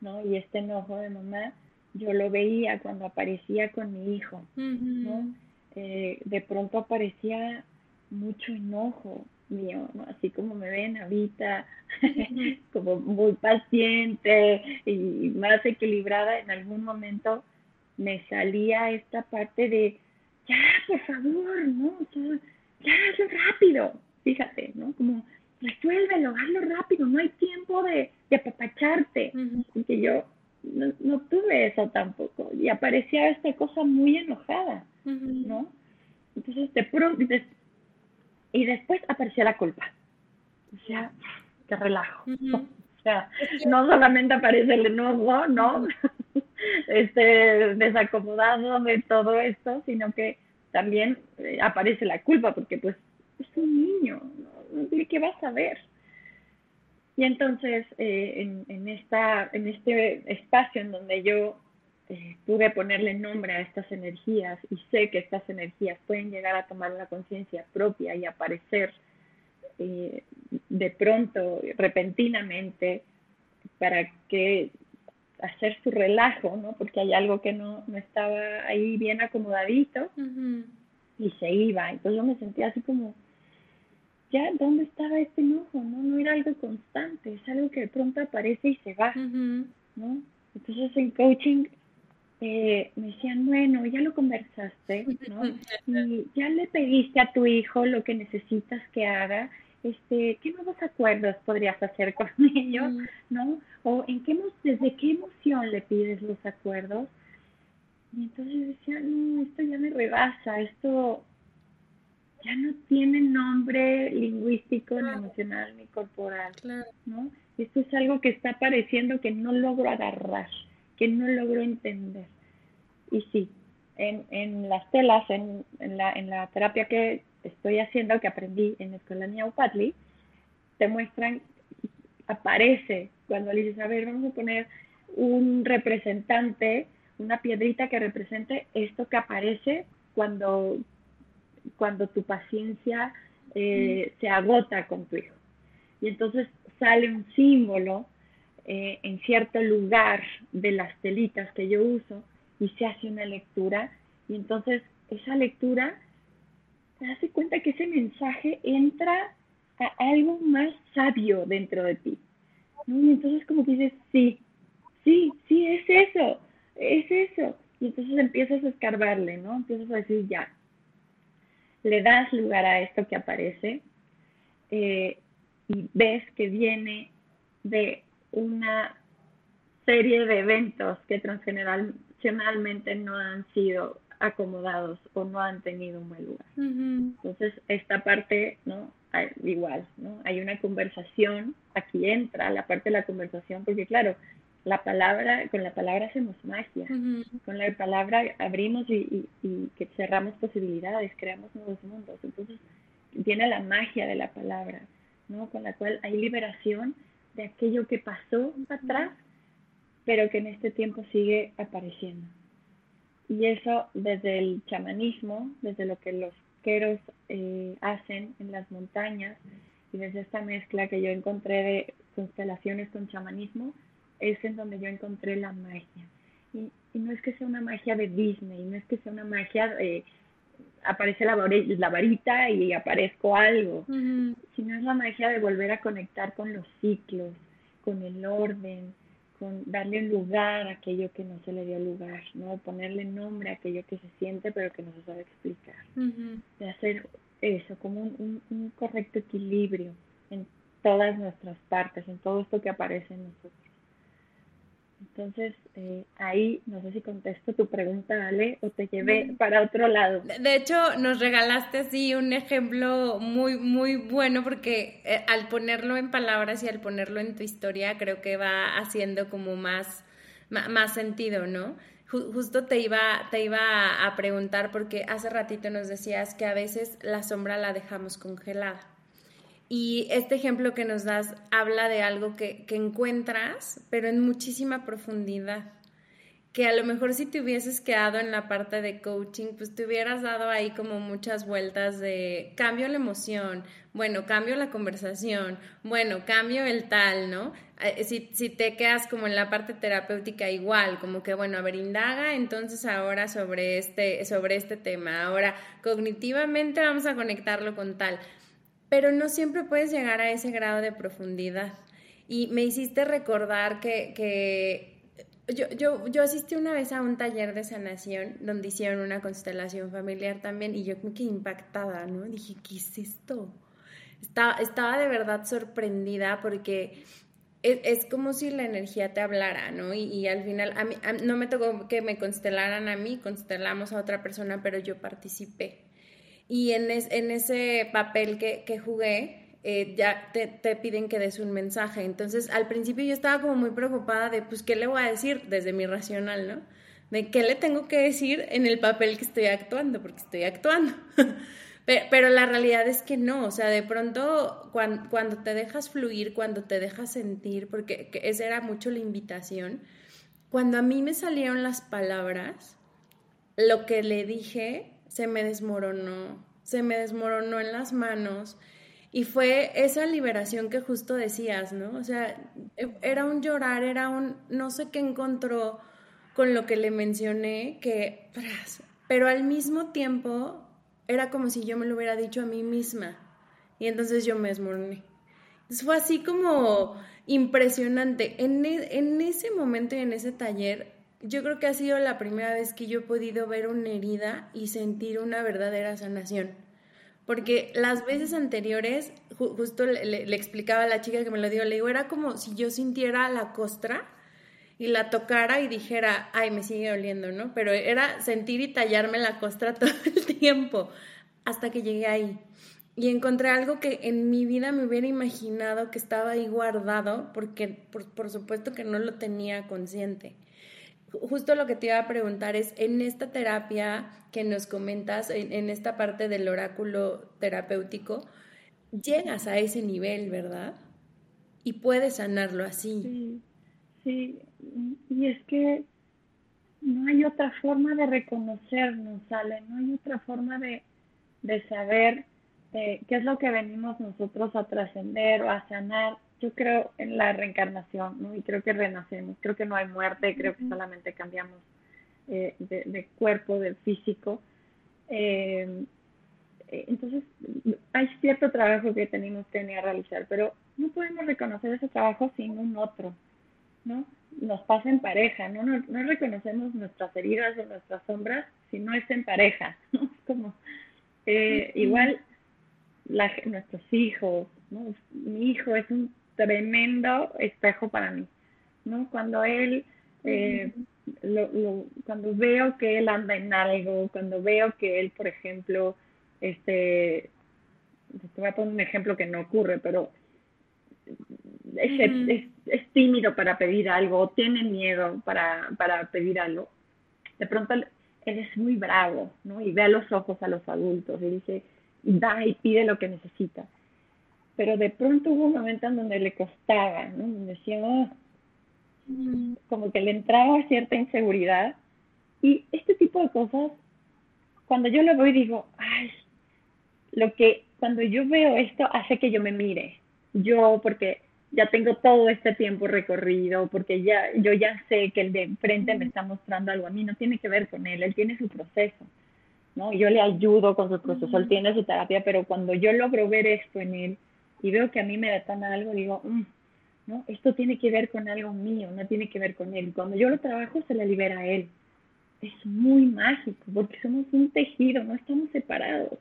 ¿No? Y este enojo de mamá yo lo veía cuando aparecía con mi hijo, ¿no? Eh, de pronto aparecía mucho enojo mío, ¿no? Así como me ven ahorita, como muy paciente y más equilibrada, en algún momento me salía esta parte de, ya, por favor, ¿no? Ya, ya, rápido, fíjate, ¿no? Como resuélvelo, hazlo rápido, no hay tiempo de, de apapacharte. Porque yo no, tuve eso tampoco. Y aparecía esta cosa muy enojada, ¿no? Entonces, de pronto, y después aparecía la culpa. O sea, qué relajo. O sea, no solamente aparece el enojo, ¿no? este desacomodado de todo esto, sino que también eh, aparece la culpa, porque pues es un niño, ¿no? ¿Qué vas a ver? Y entonces, eh, en, en, esta, en este espacio en donde yo eh, pude ponerle nombre a estas energías y sé que estas energías pueden llegar a tomar una conciencia propia y aparecer eh, de pronto, repentinamente, para que hacer su relajo, ¿no? Porque hay algo que no, no estaba ahí bien acomodadito y se iba. Entonces yo me sentía así como, ya, ¿dónde estaba este enojo? No, no era algo constante, es algo que de pronto aparece y se va, ¿no? Entonces en coaching eh, me decían, bueno, ya lo conversaste, ¿no? Y ya le pediste a tu hijo lo que necesitas que haga, este, ¿qué nuevos acuerdos podrías hacer con ellos, ¿no? O en qué, desde qué emoción le pides los acuerdos. Y entonces decía, no, esto ya me rebasa, esto ya no tiene nombre lingüístico, ni emocional, ni corporal, ¿no? Esto es algo que está apareciendo que no logro agarrar, que no logro entender. Y sí, en, en las telas, en, en, la, en la terapia que estoy haciendo, que aprendí en la escuela Niaupatli, te muestran, aparece cuando le dices, a ver, vamos a poner un representante, una piedrita que represente esto que aparece cuando cuando tu paciencia eh, se agota con tu hijo. Y entonces sale un símbolo eh, en cierto lugar de las telitas que yo uso y se hace una lectura y entonces esa lectura te hace cuenta que ese mensaje entra a algo más sabio dentro de ti. Y entonces como que dices, sí, sí, sí, es eso, es eso. Y entonces empiezas a escarbarle, ¿no? Empiezas a decir, ya, le das lugar a esto que aparece eh, y ves que viene de una serie de eventos que transgeneracionalmente no han sido acomodados o no han tenido un buen lugar. Entonces, esta parte, ¿no? igual, ¿no? Hay una conversación, aquí entra la parte de la conversación, porque claro, la palabra, con la palabra hacemos magia, con la palabra abrimos y, y, que cerramos posibilidades, creamos nuevos mundos. Entonces viene la magia de la palabra, ¿no? Con la cual hay liberación de aquello que pasó atrás, pero que en este tiempo sigue apareciendo. Y eso desde el chamanismo, desde lo que los queros eh, hacen en las montañas, y desde esta mezcla que yo encontré de constelaciones con chamanismo, es en donde yo encontré la magia. Y, no es que sea una magia de Disney, no es que sea una magia de aparece la, la varita y aparezco algo, sino es la magia de volver a conectar con los ciclos, con el orden, con darle lugar a aquello que no se le dio lugar, ¿no? Ponerle nombre a aquello que se siente pero que no se sabe explicar. De hacer eso, como un, un correcto equilibrio en todas nuestras partes, en todo esto que aparece en nosotros. Entonces, eh, ahí no sé si contesto tu pregunta, Ale, o te llevé para otro lado. De hecho, nos regalaste así un ejemplo muy, muy bueno porque eh, al ponerlo en palabras y al ponerlo en tu historia, creo que va haciendo como más, más, sentido, ¿no? Justo te iba, te iba a preguntar porque hace ratito nos decías que a veces la sombra la dejamos congelada. Y este ejemplo que nos das habla de algo que, encuentras, pero en muchísima profundidad. Que a lo mejor si te hubieses quedado en la parte de coaching, pues te hubieras dado ahí como muchas vueltas de cambio la emoción, bueno, cambio la conversación, bueno, cambio el tal, ¿no? Eh, si, si te quedas como en la parte terapéutica igual, como que, bueno, a ver, indaga entonces ahora sobre este, sobre este tema, ahora cognitivamente vamos a conectarlo con tal pero no siempre puedes llegar a ese grado de profundidad. Y me hiciste recordar que, yo, yo, yo, asistí una vez a un taller de sanación donde hicieron una constelación familiar también y yo me quedé impactada, ¿no? Dije, ¿qué es esto? estaba, estaba de verdad sorprendida porque es, como si la energía te hablara, ¿no? Y, al final, a mí, no me tocó que me constelaran a mí, constelamos a otra persona, pero yo participé. Y en, en ese papel que, que jugué, eh, ya te, te, piden que des un mensaje. Entonces, al principio yo estaba como muy preocupada de, pues, ¿qué le voy a decir desde mi racional, ¿no? De qué le tengo que decir en el papel que estoy actuando, porque estoy actuando. Pero, la realidad es que no, o sea, de pronto cuando, te dejas fluir, cuando te dejas sentir, porque esa era mucho la invitación, cuando a mí me salieron las palabras, lo que le dije se me desmoronó, se me desmoronó en las manos. Y fue esa liberación que justo decías, ¿no? O sea, e, era un llorar, era un no sé qué encontró con lo que le mencioné, que, pero al mismo tiempo era como si yo me lo hubiera dicho a mí misma. Y entonces yo me desmoroné. fue así como impresionante. En, e, en ese momento y en ese taller, yo creo que ha sido la primera vez que yo he podido ver una herida y sentir una verdadera sanación. Porque las veces anteriores, justo le, explicaba a la chica que me lo dio, le digo, era como si yo sintiera la costra y la tocara y dijera, ay, me sigue oliendo, ¿no? Pero era sentir y tallarme la costra todo el tiempo hasta que llegué ahí. Y encontré algo que en mi vida me hubiera imaginado que estaba ahí guardado, porque por, supuesto que no lo tenía consciente. Justo lo que te iba a preguntar es, en esta terapia que nos comentas, en, esta parte del oráculo terapéutico, llegas a ese nivel, ¿verdad? Y puedes sanarlo así. Sí, sí, y es que no hay otra forma de reconocernos, ¿sale? No hay otra forma de, saber eh, qué es lo que venimos nosotros a trascender o a sanar. Yo creo en la reencarnación, ¿no? Y creo que renacemos. Creo que no hay muerte, creo que solamente cambiamos eh, de, cuerpo, de físico. Eh, entonces, hay cierto trabajo que tenemos que realizar, pero no podemos reconocer ese trabajo sin un otro, ¿no? nos pasa en pareja, ¿no? No, no reconocemos nuestras heridas o nuestras sombras si no es en pareja, ¿no? Como, eh, igual la, nuestros hijos, ¿no? Mi hijo es un tremendo espejo para mí, ¿no? Cuando él, eh, lo, lo, cuando veo que él anda en algo, cuando veo que él, por ejemplo, este, te voy a poner un ejemplo que no ocurre, pero es, es, tímido para pedir algo, tiene miedo para, para pedir algo, de pronto él, es muy bravo, ¿no? Y ve a los ojos a los adultos y dice, da y pide lo que necesita. Pero de pronto hubo un momento en donde le costaba, ¿no? Donde decía, oh", como que le entraba cierta inseguridad. Y este tipo de cosas, cuando yo lo veo y digo, ay, lo que, cuando yo veo esto hace que yo me mire. Yo, porque ya tengo todo este tiempo recorrido, porque ya yo ya sé que el de enfrente me está mostrando algo a mí, no tiene que ver con él, él tiene su proceso, ¿no? Yo le ayudo con su proceso, él tiene su terapia, pero cuando yo logro ver esto en él y veo que a mí me detona algo, digo, mm, ¿no? Esto tiene que ver con algo mío, no tiene que ver con él. Cuando yo lo trabajo, se le libera a él. Es muy mágico, porque somos un tejido, no estamos separados.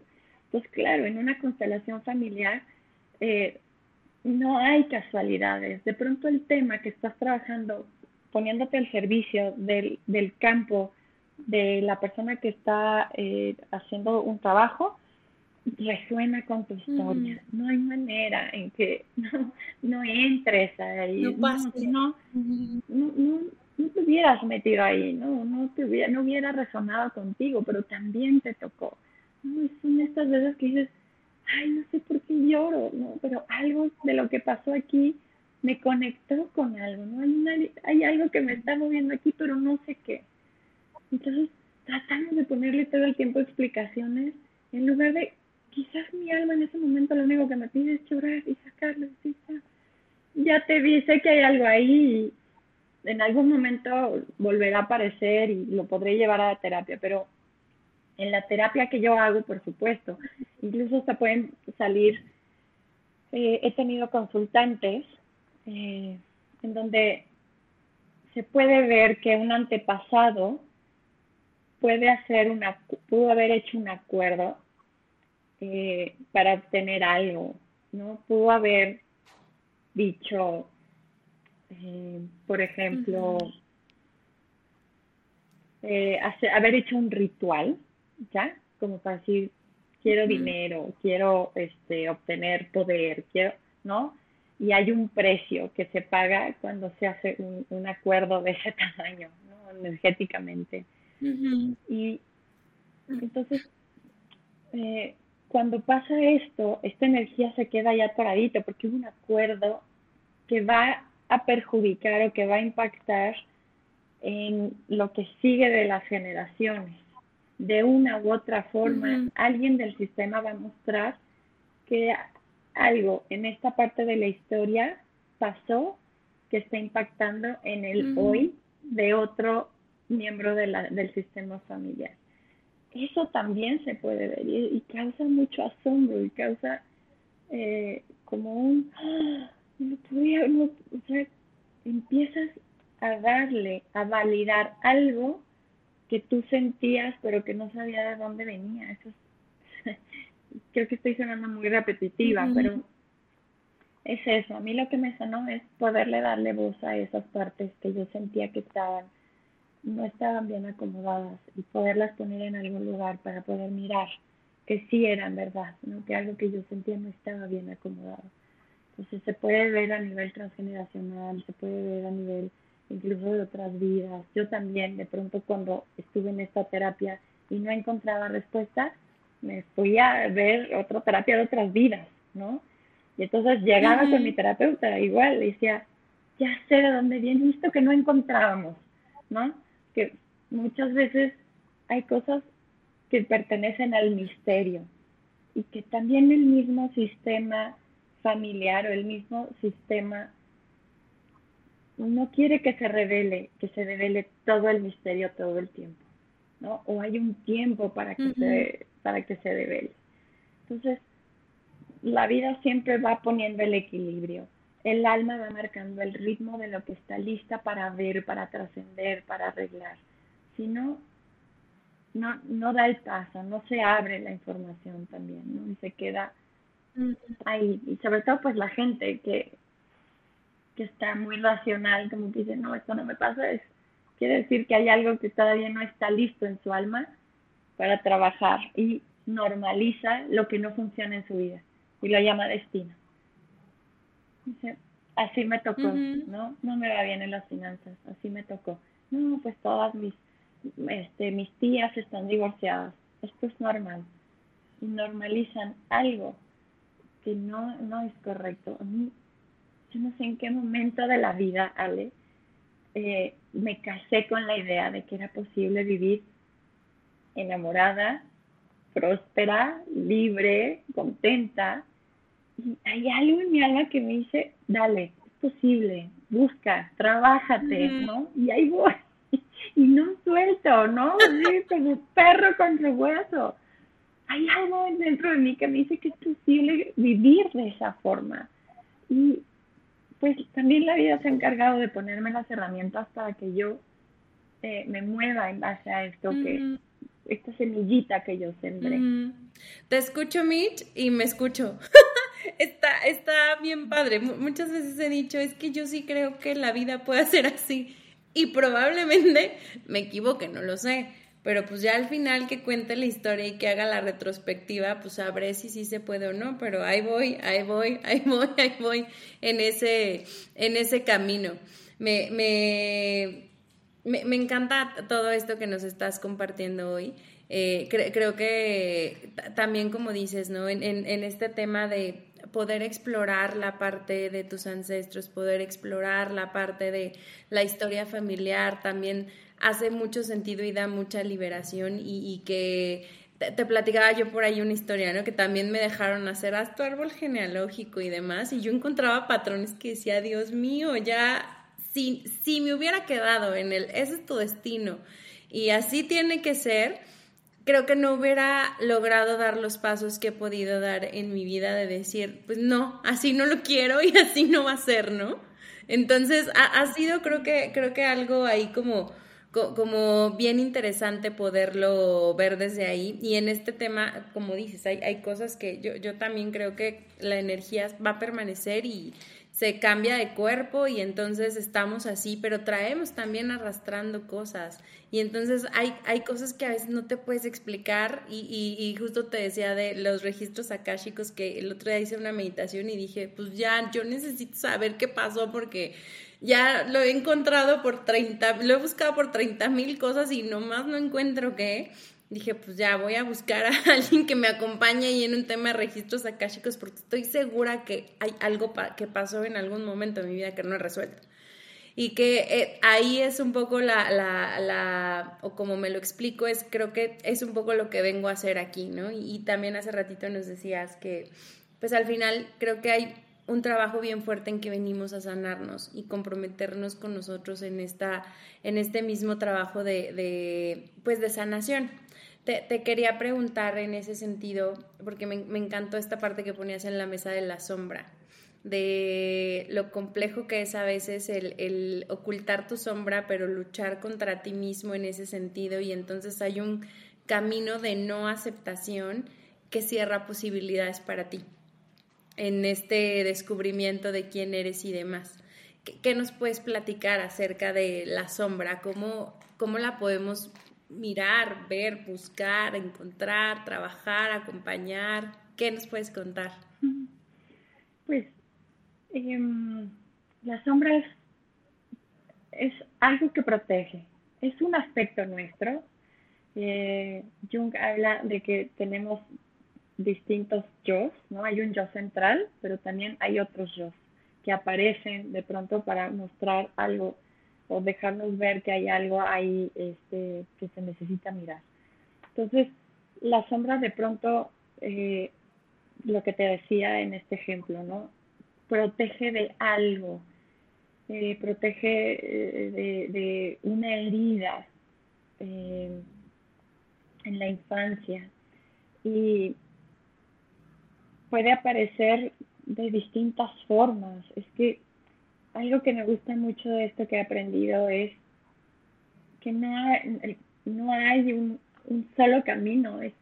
Pues claro, en una constelación familiar, eh, no hay casualidades. De pronto el tema que estás trabajando, poniéndote al servicio del, del campo de la persona que está eh, haciendo un trabajo, resuena con tu historia. No hay manera en que no, no entres ahí. No, no, no, no, te hubieras metido ahí, no, no, te hubiera, no hubiera resonado contigo, pero también te tocó. son estas veces que dices, ay, no sé por qué lloro, ¿no? Pero algo de lo que pasó aquí me conectó con algo, ¿no? Hay, hay algo que me está moviendo aquí, pero no sé qué. Entonces, tratamos de ponerle todo el tiempo explicaciones en lugar de, quizás mi alma en ese momento lo único que me pide es llorar y sacarlo. Ya te vi, sé que hay algo ahí y en algún momento volverá a aparecer y lo podré llevar a la terapia, pero en la terapia que yo hago, por supuesto. Incluso hasta pueden salir, eh, he tenido consultantes eh, en donde se puede ver que un antepasado puede hacer una, pudo haber hecho un acuerdo eh, para obtener algo, ¿no? Pudo haber dicho, eh, por ejemplo, eh, haber hecho un ritual, ¿ya? Como para decir, quiero dinero, quiero este, obtener poder, quiero, ¿no? Y hay un precio que se paga cuando se hace un, acuerdo de ese tamaño, ¿no? Energéticamente. Y entonces, eh, cuando pasa esto, esta energía se queda ya atoradita porque hubo un acuerdo que va a perjudicar o que va a impactar en lo que sigue de las generaciones. De una u otra forma, alguien del sistema va a mostrar que algo en esta parte de la historia pasó que está impactando en el hoy de otro miembro de la, del sistema familiar eso también se puede ver y, causa mucho asombro y causa eh, como un, ¡ah! no podía, no, o sea, empiezas a darle, a validar algo que tú sentías pero que no sabía de dónde venía. Eso creo que estoy sonando muy repetitiva, pero es eso. A mí lo que me sonó es poderle darle voz a esas partes que yo sentía que estaban no estaban bien acomodadas y poderlas poner en algún lugar para poder mirar que sí eran verdad, ¿no? que algo que yo sentía no estaba bien acomodado. Entonces se puede ver a nivel transgeneracional, se puede ver a nivel incluso de otras vidas. Yo también, de pronto cuando estuve en esta terapia y no encontraba respuesta, me fui a ver otra terapia de otras vidas, ¿no? Y entonces llegaba con mi terapeuta igual, decía, ya sé de dónde viene esto que no encontrábamos, ¿no? Que muchas veces hay cosas que pertenecen al misterio y que también el mismo sistema familiar o el mismo sistema no quiere que se revele, que se revele todo el misterio todo el tiempo, ¿no? O hay un tiempo para que se para que se revele. Entonces, la vida siempre va poniendo el equilibrio el alma va marcando el ritmo de lo que está lista para ver, para trascender, para arreglar. Si no, no, no da el paso, no se abre la información también, ¿no? Y se queda ahí. Y sobre todo, pues la gente que, que está muy racional, como que dice, no, esto no me pasa, es, quiere decir que hay algo que todavía no está listo en su alma para trabajar y normaliza lo que no funciona en su vida y lo llama destino así me tocó, ¿no? No me va bien en las finanzas, así me tocó. No, pues todas mis, este, mis tías están divorciadas. Esto es normal. Y normalizan algo que no, no es correcto. yo no sé en qué momento de la vida, Ale, eh, me casé con la idea de que era posible vivir enamorada, próspera, libre, contenta, hay algo en mi alma que me dice, dale, es posible, busca, trabájate, ¿no? Y ahí voy. Y no suelto, ¿no? como perro con su hueso. Hay algo dentro de mí que me dice que es posible vivir de esa forma. Y pues también la vida se ha encargado de ponerme las herramientas para que yo eh, me mueva en base a esto que esta semillita que yo sembré. Te escucho, Mitch, y me escucho. está, está bien padre. muchas veces he dicho, es que yo sí creo que la vida puede ser así. Y probablemente me equivoque, no lo sé. Pero pues ya al final que cuente la historia y que haga la retrospectiva, pues sabré si sí se puede o no. Pero ahí voy, ahí voy, ahí voy, ahí voy en ese, en ese camino. Me, me, me, encanta todo esto que nos estás compartiendo hoy. Eh, creo que también, como dices, ¿no? En, en, este tema de poder explorar la parte de tus ancestros, poder explorar la parte de la historia familiar, también hace mucho sentido y da mucha liberación y, que te, platicaba yo por ahí una historia, ¿no? Que también me dejaron hacer haz tu árbol genealógico y demás, y yo encontraba patrones que decía, Dios mío, ya si, si me hubiera quedado en el, ese es tu destino y así tiene que ser, creo que no hubiera logrado dar los pasos que he podido dar en mi vida de decir, pues no, así no lo quiero y así no va a ser, ¿no? Entonces ha, sido creo que, creo que algo ahí como, como bien interesante poderlo ver desde ahí. Y en este tema, como dices, hay, hay cosas que yo, yo también creo que la energía va a permanecer y se cambia de cuerpo y entonces estamos así, pero traemos también arrastrando cosas. Y entonces hay, hay cosas que a veces no te puedes explicar y, y, y, justo te decía de los registros akáshicos que el otro día hice una meditación y dije, pues ya, yo necesito saber qué pasó porque ya lo he encontrado por 30, lo he buscado por 30 mil cosas y nomás no encuentro qué. Dije, pues ya voy a buscar a alguien que me acompañe ahí en un tema de registros akáshicos porque estoy segura que hay algo que pasó en algún momento de mi vida que no he resuelto. Y que eh, ahí es un poco la, la, la, o como me lo explico, es creo que es un poco lo que vengo a hacer aquí, ¿no? Y, y también hace ratito nos decías que, pues al final creo que hay un trabajo bien fuerte en que venimos a sanarnos y comprometernos con nosotros en, esta, en este mismo trabajo de, de pues de sanación. Te, quería preguntar en ese sentido, porque me, encantó esta parte que ponías en la mesa de la sombra, de lo complejo que es a veces el, ocultar tu sombra, pero luchar contra ti mismo en ese sentido, y entonces hay un camino de no aceptación que cierra posibilidades para ti en este descubrimiento de quién eres y demás. ¿Qué, nos puedes platicar acerca de la sombra? ¿Cómo, ¿Cómo la podemos mirar, ver, buscar, encontrar, trabajar, acompañar? ¿Qué nos puedes contar? Pues eh, la sombra es, algo que protege, es un aspecto nuestro. Eh, Jung habla de que tenemos distintos yo, ¿no? Hay un yo central, pero también hay otros yo que aparecen de pronto para mostrar algo o dejarnos ver que hay algo ahí este, que se necesita mirar. Entonces, la sombra de pronto, eh, lo que te decía en este ejemplo, ¿no? Protege de algo, eh, protege eh, de, de, una herida en la infancia. Y puede aparecer de distintas formas. Es que algo que me gusta mucho de esto que he aprendido es que no hay, no hay un, solo camino, es,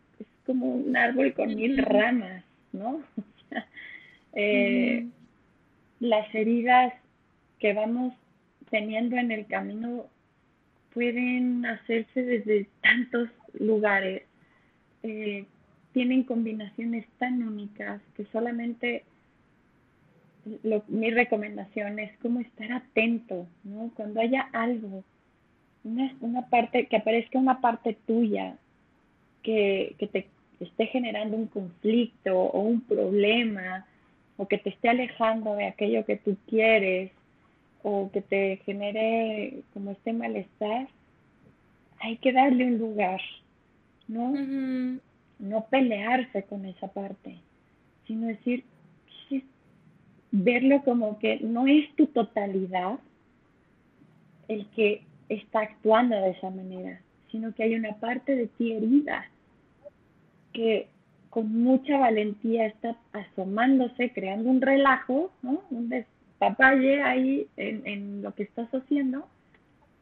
como un árbol con mil ramas, ¿no? Eh, las heridas que vamos teniendo en el camino pueden hacerse desde tantos lugares. Eh, tienen combinaciones tan únicas que solamente mi recomendación es como estar atento, ¿no? Cuando haya algo, una, una parte, que aparezca una parte tuya que, que te esté generando un conflicto o un problema o que te esté alejando de aquello que tú quieres o que te genere como este malestar, hay que darle un lugar, ¿no? no pelearse con esa parte, sino decir, verlo como que no es tu totalidad el que está actuando de esa manera, sino que hay una parte de ti herida que con mucha valentía está asomándose, creando un relajo, ¿no? un despapalle ahí en, en lo que estás haciendo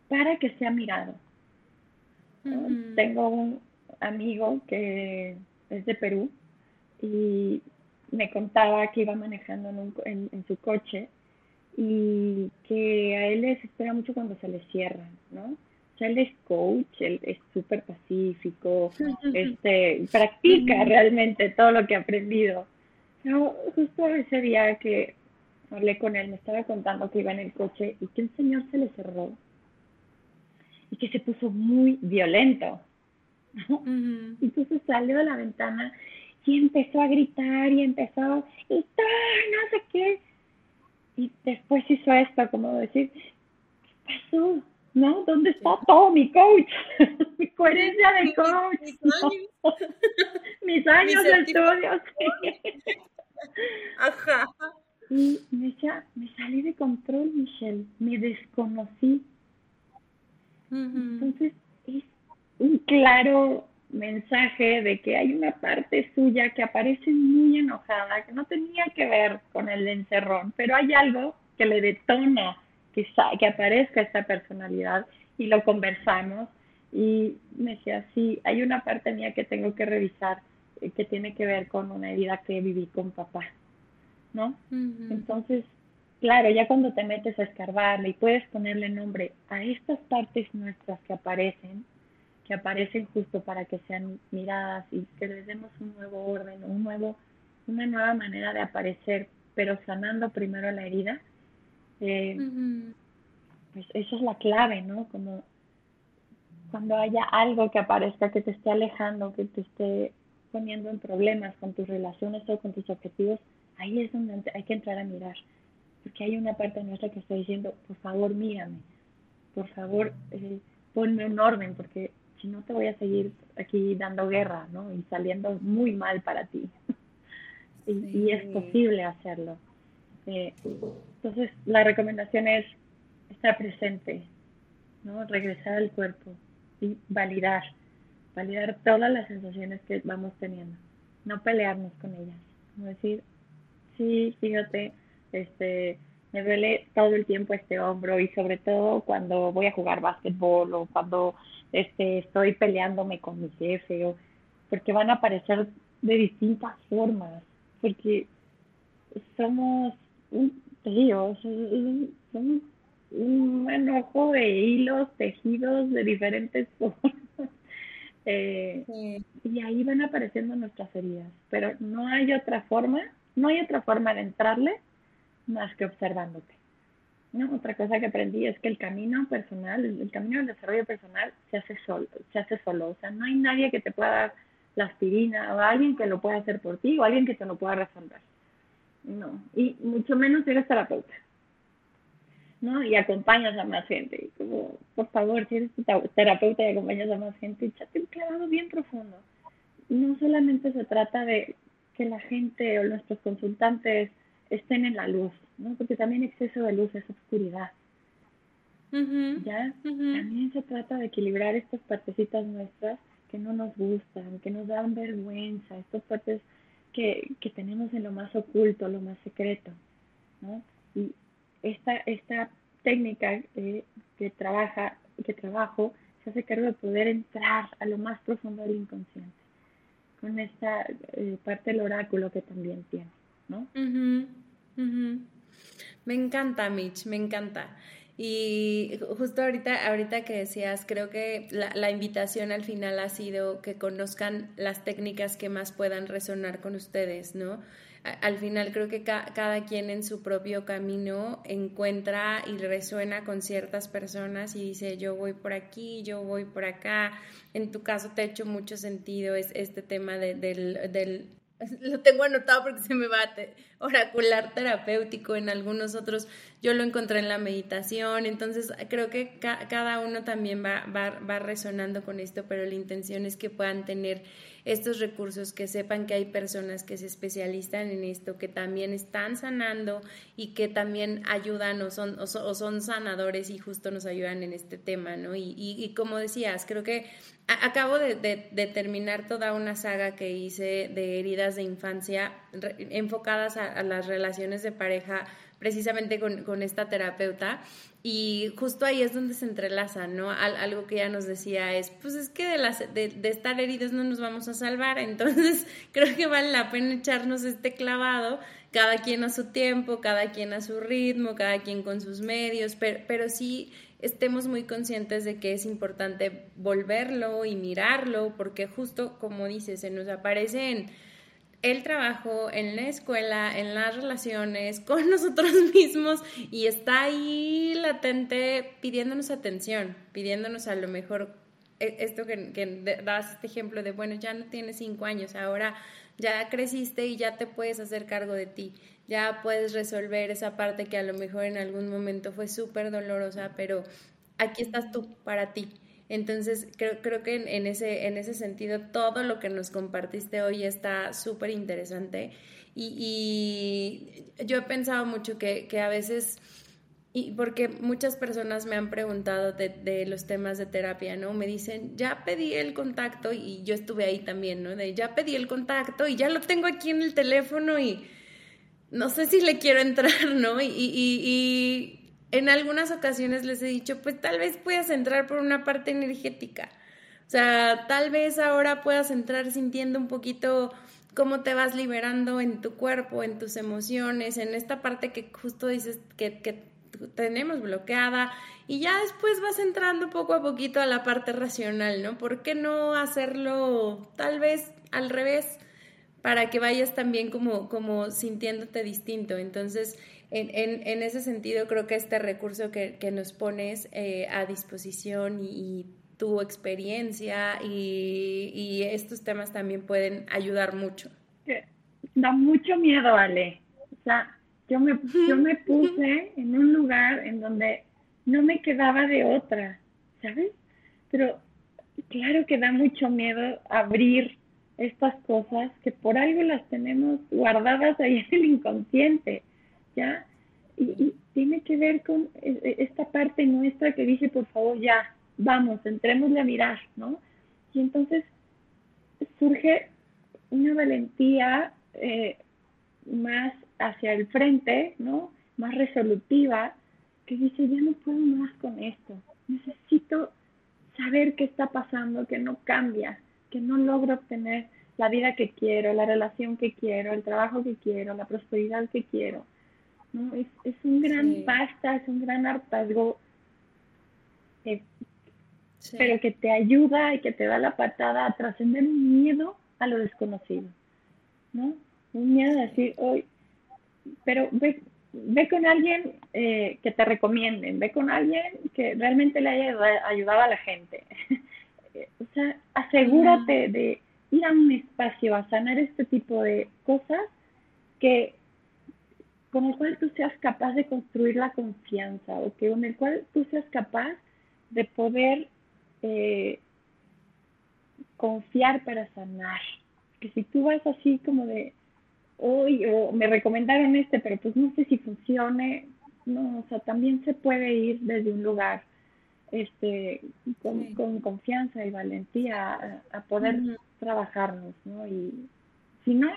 para que sea mirado. Tengo un, amigo que es de Perú y me contaba que iba manejando en, en, su coche y que a él les espera mucho cuando se le cierran, ¿no? O sea, él es coach, él es súper pacífico, este, practica realmente todo lo que ha aprendido. Pero justo ese día que hablé con él, me estaba contando que iba en el coche y que un señor se le cerró y que se puso muy violento. Entonces salió de la ventana y empezó a gritar y empezó, y no sé qué. Y después hizo esto, como decir, ¿qué pasó? ¿No? ¿Dónde está todo mi coach? mi coherencia de coach. Mis años, de estudio. Ajá. Y me decía, me salí de control, Michelle, me desconocí. Entonces, es un claro mensaje de que hay una parte suya que aparece muy enojada, que no tenía que ver con el encerrón, pero hay algo que le detona que, que aparezca esta personalidad y lo conversamos y me decía, sí, hay una parte mía que tengo que revisar eh, que tiene que ver con una herida que viví con papá, ¿no? Entonces, claro, ya cuando te metes a escarbarle y puedes ponerle nombre a estas partes nuestras que aparecen, que aparecen justo para que sean miradas y que les demos un nuevo orden, un nuevo, una nueva manera de aparecer, pero sanando primero la herida, eh, pues esa es la clave, ¿no? Como cuando haya algo que aparezca que te esté alejando, que te esté poniendo en problemas con tus relaciones o con tus objetivos, ahí es donde hay que entrar a mirar. Porque hay una parte nuestra que está diciendo, por favor, mírame, por favor, eh, ponme un orden, porque si no te voy a seguir aquí dando guerra, ¿no? Y saliendo muy mal para ti. y, es posible hacerlo. Eh, entonces, la recomendación es estar presente, ¿no? Regresar al cuerpo y validar, validar todas las sensaciones que vamos teniendo, no pelearnos con ellas, como decir, sí, fíjate, este, me duele todo el tiempo este hombro y sobre todo cuando voy a jugar básquetbol o cuando este, estoy peleándome con mi jefe o porque van a aparecer de distintas formas, porque somos, te digo, somos un enojo de hilos tejidos de diferentes formas. Eh, y ahí van apareciendo nuestras heridas, pero no hay otra forma, no hay otra forma de entrarle más que observándote. ¿No? Otra cosa que aprendí es que el camino personal, el camino del desarrollo personal se hace solo, se hace solo, o sea, no hay nadie que te pueda dar la aspirina o alguien que lo pueda hacer por ti o alguien que te lo pueda resolver. No, y mucho menos si eres terapeuta. ¿no? Y acompañas a más gente. Como, por favor, si eres terapeuta y acompañas a más gente, échate un clavado bien profundo. No solamente se trata de que la gente o nuestros consultantes estén en la luz, ¿no? Porque también exceso de luz es oscuridad. ¿Ya? También se trata de equilibrar estas partecitas nuestras que no nos gustan, que nos dan vergüenza, estas partes que, que tenemos en lo más oculto, lo más secreto, ¿no? Y esta, esta técnica eh, que trabaja, que trabajo, se hace cargo de poder entrar a lo más profundo del inconsciente, con esta eh, parte del oráculo que también tiene, ¿no? Me encanta, Mitch, me encanta. Y justo ahorita, ahorita que decías, creo que la, la, invitación al final ha sido que conozcan las técnicas que más puedan resonar con ustedes, ¿no? al final creo que cada quien en su propio camino encuentra y resuena con ciertas personas y dice yo voy por aquí, yo voy por acá. En tu caso te ha hecho mucho sentido es, este tema del, del, lo tengo anotado porque se me va oracular terapéutico en algunos otros. Yo lo encontré en la meditación entonces creo que cada uno también va, va, va resonando con esto pero la intención es que puedan tener estos recursos, que sepan que hay personas que se especializan en esto, que también están sanando y que también ayudan o son, o son, sanadores y justo nos ayudan en este tema, ¿no? Y, y, como decías, creo que acabo de, terminar toda una saga que hice de heridas de infancia enfocadas a las relaciones de pareja precisamente con, con, esta terapeuta y justo ahí es donde se entrelaza, ¿no? algo que ella nos decía es, pues es que de, de, estar heridos no nos vamos a salvar, entonces creo que vale la pena echarnos este clavado, cada quien a su tiempo, cada quien a su ritmo, cada quien con sus medios, pero, pero sí estemos muy conscientes de que es importante volverlo y mirarlo, porque justo como dices, se nos aparece en el trabajo, en la escuela, en las relaciones, con nosotros mismos y está ahí latente pidiéndonos atención, pidiéndonos a lo mejor e, esto que, que das este ejemplo de, bueno, ya no tienes cinco años, ahora ya creciste y ya te puedes hacer cargo de ti, ya puedes resolver esa parte que a lo mejor en algún momento fue súper dolorosa, pero aquí estás tú para ti entonces, creo, creo que en, ese, en ese sentido, todo lo que nos compartiste hoy está súper interesante. Y, yo he pensado mucho que, que, a veces, y porque muchas personas me han preguntado de, los temas de terapia, ¿no? Me dicen, ya pedí el contacto, y yo estuve ahí también, ¿no? De ya pedí el contacto y ya lo tengo aquí en el teléfono y no sé si le quiero entrar, ¿no? y en algunas ocasiones les he dicho, pues tal vez puedas entrar por una parte energética. O sea, tal vez ahora puedas entrar sintiendo un poquito cómo te vas liberando en tu cuerpo, en tus emociones, en esta parte que justo dices que, que tenemos bloqueada y ya después vas entrando poco a poquito a la parte racional, ¿no? ¿Por qué no hacerlo tal vez al revés para que vayas también como, como sintiéndote distinto? Entonces, en, en, en ese sentido creo que este recurso que, que nos pones eh, a disposición y, tu experiencia y, y estos temas también pueden ayudar mucho. Da mucho miedo, Ale. O sea, yo me, yo me puse en un lugar en donde no me quedaba de otra, ¿sabes? Pero claro que da mucho miedo abrir estas cosas que por algo las tenemos guardadas ahí en el inconsciente, ¿ya? Y, tiene que ver con e, e, esta parte nuestra que dice, por favor, ya, vamos, entrémosle a mirar, ¿no? Y entonces surge una valentía eh, más hacia el frente, ¿no? Más resolutiva, que dice, ya no puedo más con esto. Necesito saber qué está pasando, que no cambia, que no logro obtener la vida que quiero, la relación que quiero, el trabajo que quiero, la prosperidad que quiero. ¿No? Es, es un gran pasta, es un gran hartazgo, pero que te ayuda y que te da la patada a trascender un miedo a lo desconocido, ¿no? Un miedo a decir, hoy, pero ve, ve con alguien eh, que te recomienden, ve con alguien que realmente le haya ayudado a la gente. o sea, asegúrate de ir a un espacio a sanar este tipo de cosas que con el cual tú seas capaz de construir la confianza o que con el cual tú seas capaz de poder eh, confiar para sanar. Que si tú vas así como de, hoy o me recomendaron este, pero pues no sé si funcione. No, o sea, también se puede ir desde un lugar este con, confianza y valentía a, poder trabajarnos, ¿no? Y si no,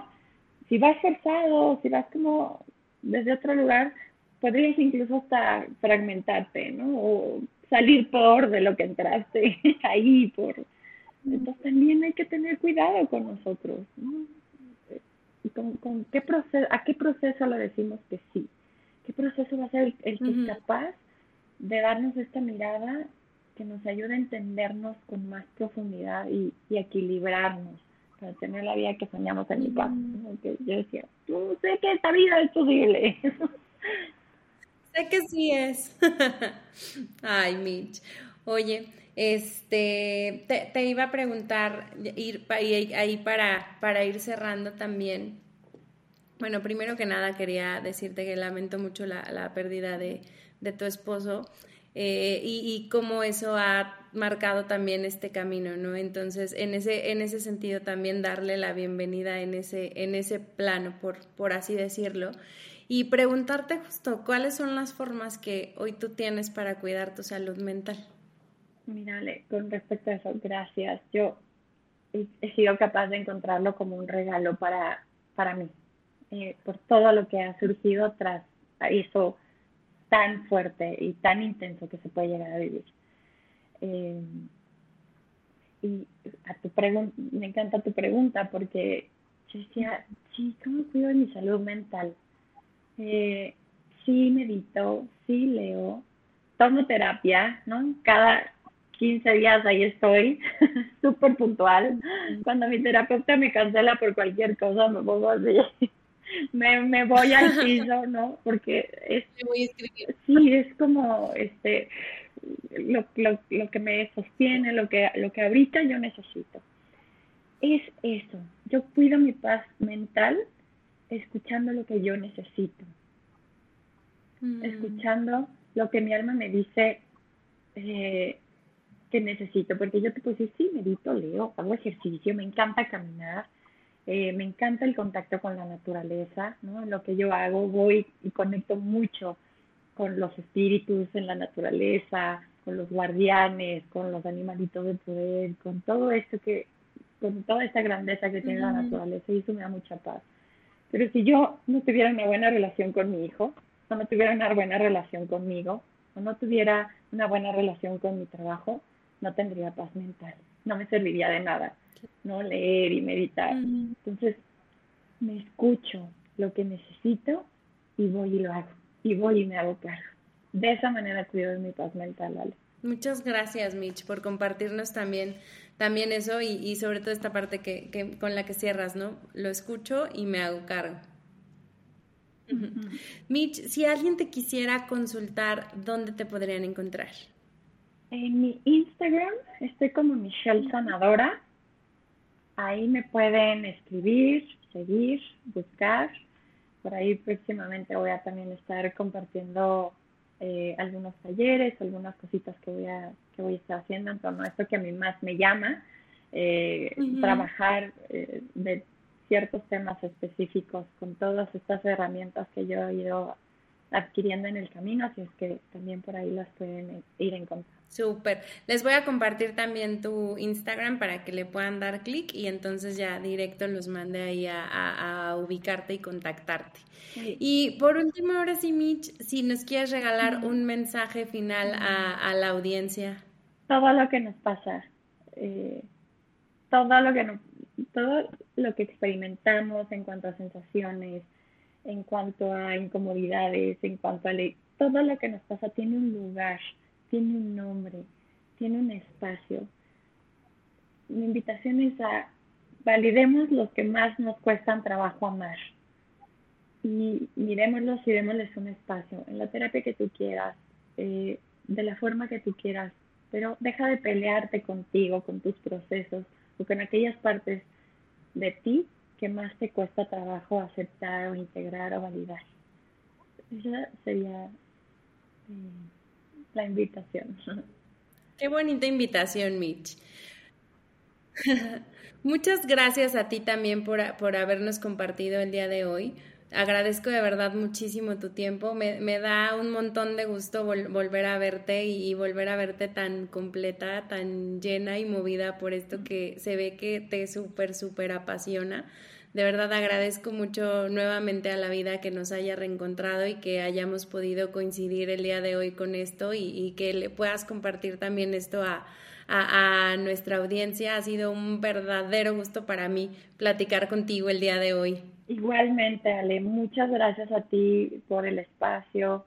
si vas forzado, si vas como desde otro lugar, podrías incluso hasta fragmentarte, ¿no? O salir por de lo que entraste ahí, por... Entonces también hay que tener cuidado con nosotros, ¿no? con, qué proceso, a qué proceso le decimos que sí, qué proceso va a ser el, que es capaz de darnos esta mirada que nos ayude a entendernos con más profundidad y, equilibrarnos para tener la vida que soñamos en mi paz. yo decía, tú sé que esta vida es posible. sé que sí es. Ay, Mitch. Oye, este, te, iba a preguntar, ir ahí para, para ir cerrando también. Bueno, primero que nada quería decirte que lamento mucho la, pérdida de, tu esposo eh, y, cómo eso ha marcado también este camino, ¿no? Entonces, en ese, en ese sentido también darle la bienvenida en ese, en ese plano, por, por así decirlo. Y preguntarte justo, ¿cuáles son las formas que hoy tú tienes para cuidar tu salud mental? Mírale, con respecto a eso, gracias. Yo he, sido capaz de encontrarlo como un regalo para, para mí, eh, por todo lo que ha surgido tras eso tan fuerte y tan intenso que se puede llegar a vivir. Eh, y a tu pregunta, me encanta tu pregunta porque yo decía, sí, ¿cómo cuido de mi salud mental? Eh, sí medito, sí leo, tomo terapia, ¿no? Cada, 15 días ahí estoy, súper puntual. Cuando mi terapeuta me cancela por cualquier cosa, me pongo así, me, me voy al piso, ¿no? Porque es, sí, es como este lo, lo, lo que me sostiene, lo que, lo que ahorita yo necesito. Es eso, yo cuido mi paz mental escuchando lo que yo necesito, mm. escuchando lo que mi alma me dice, eh, que necesito, porque yo te puedo decir, sí, medito, leo, hago ejercicio, me encanta caminar, eh, me encanta el contacto con la naturaleza, ¿no? Lo que yo hago, voy y conecto mucho con los espíritus en la naturaleza, con los guardianes, con los animalitos de poder, con todo esto que, con toda esta grandeza que tiene la naturaleza y eso me da mucha paz. Pero si yo no tuviera una buena relación con mi hijo, o no tuviera una buena relación conmigo, o no tuviera una buena relación con mi trabajo, no tendría paz mental, no me serviría de nada, ¿no? Leer y meditar. Entonces, me escucho lo que necesito y voy y lo hago, y voy y me hago cargo. De esa manera cuido de mi paz mental, ¿vale? Muchas gracias, Mitch, por compartirnos también, también eso y, y sobre todo esta parte que, que, con la que cierras, ¿no? Lo escucho y me hago cargo. Mitch, si alguien te quisiera consultar, ¿dónde te podrían encontrar? En mi Instagram estoy como Michelle Sanadora. Ahí me pueden escribir, seguir, buscar. Por ahí próximamente voy a también estar compartiendo eh, algunos talleres, algunas cositas que voy a que voy a estar haciendo en torno a esto que a mí más me llama, eh, trabajar eh, de ciertos temas específicos con todas estas herramientas que yo he ido adquiriendo en el camino, así es que también por ahí las pueden ir encontrando. Súper. Les voy a compartir también tu Instagram para que le puedan dar clic y entonces ya directo los mande ahí a, ubicarte y contactarte. Y por último, ahora sí, Mitch, si nos quieres regalar un mensaje final a, la audiencia. Todo lo que nos pasa, eh, todo lo que nos, todo lo que experimentamos en cuanto a sensaciones, en cuanto a incomodidades, en cuanto a todo lo que nos pasa tiene un lugar tiene un nombre, tiene un espacio. Mi invitación es a validemos los que más nos cuestan trabajo amar y miremoslos y démosles un espacio en la terapia que tú quieras, eh, de la forma que tú quieras, pero deja de pelearte contigo, con tus procesos o con aquellas partes de ti que más te cuesta trabajo aceptar o integrar o validar. Esa sería... Eh, la invitación. Qué bonita invitación, Mitch. Muchas gracias a ti también por, por, habernos compartido el día de hoy. Agradezco de verdad muchísimo tu tiempo. Me, me da un montón de gusto volver a verte y, y, volver a verte tan completa, tan llena y movida por esto que se ve que te súper, súper apasiona de verdad agradezco mucho nuevamente a la vida que nos haya reencontrado y que hayamos podido coincidir el día de hoy con esto y, que le puedas compartir también esto a, nuestra audiencia. Ha sido un verdadero gusto para mí platicar contigo el día de hoy. Igualmente, Ale, muchas gracias a ti por el espacio,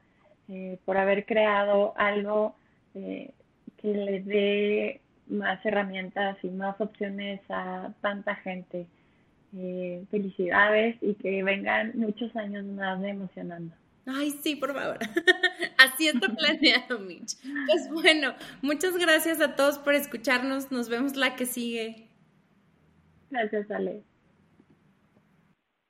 eh, por haber creado algo eh, que le dé más herramientas y más opciones a tanta gente. Eh, felicidades y que vengan muchos años más de emocionando. Ay, sí, por favor. Así está planeado, Mitch. Pues bueno, muchas gracias a todos por escucharnos. Nos vemos la que sigue. Gracias, Ale.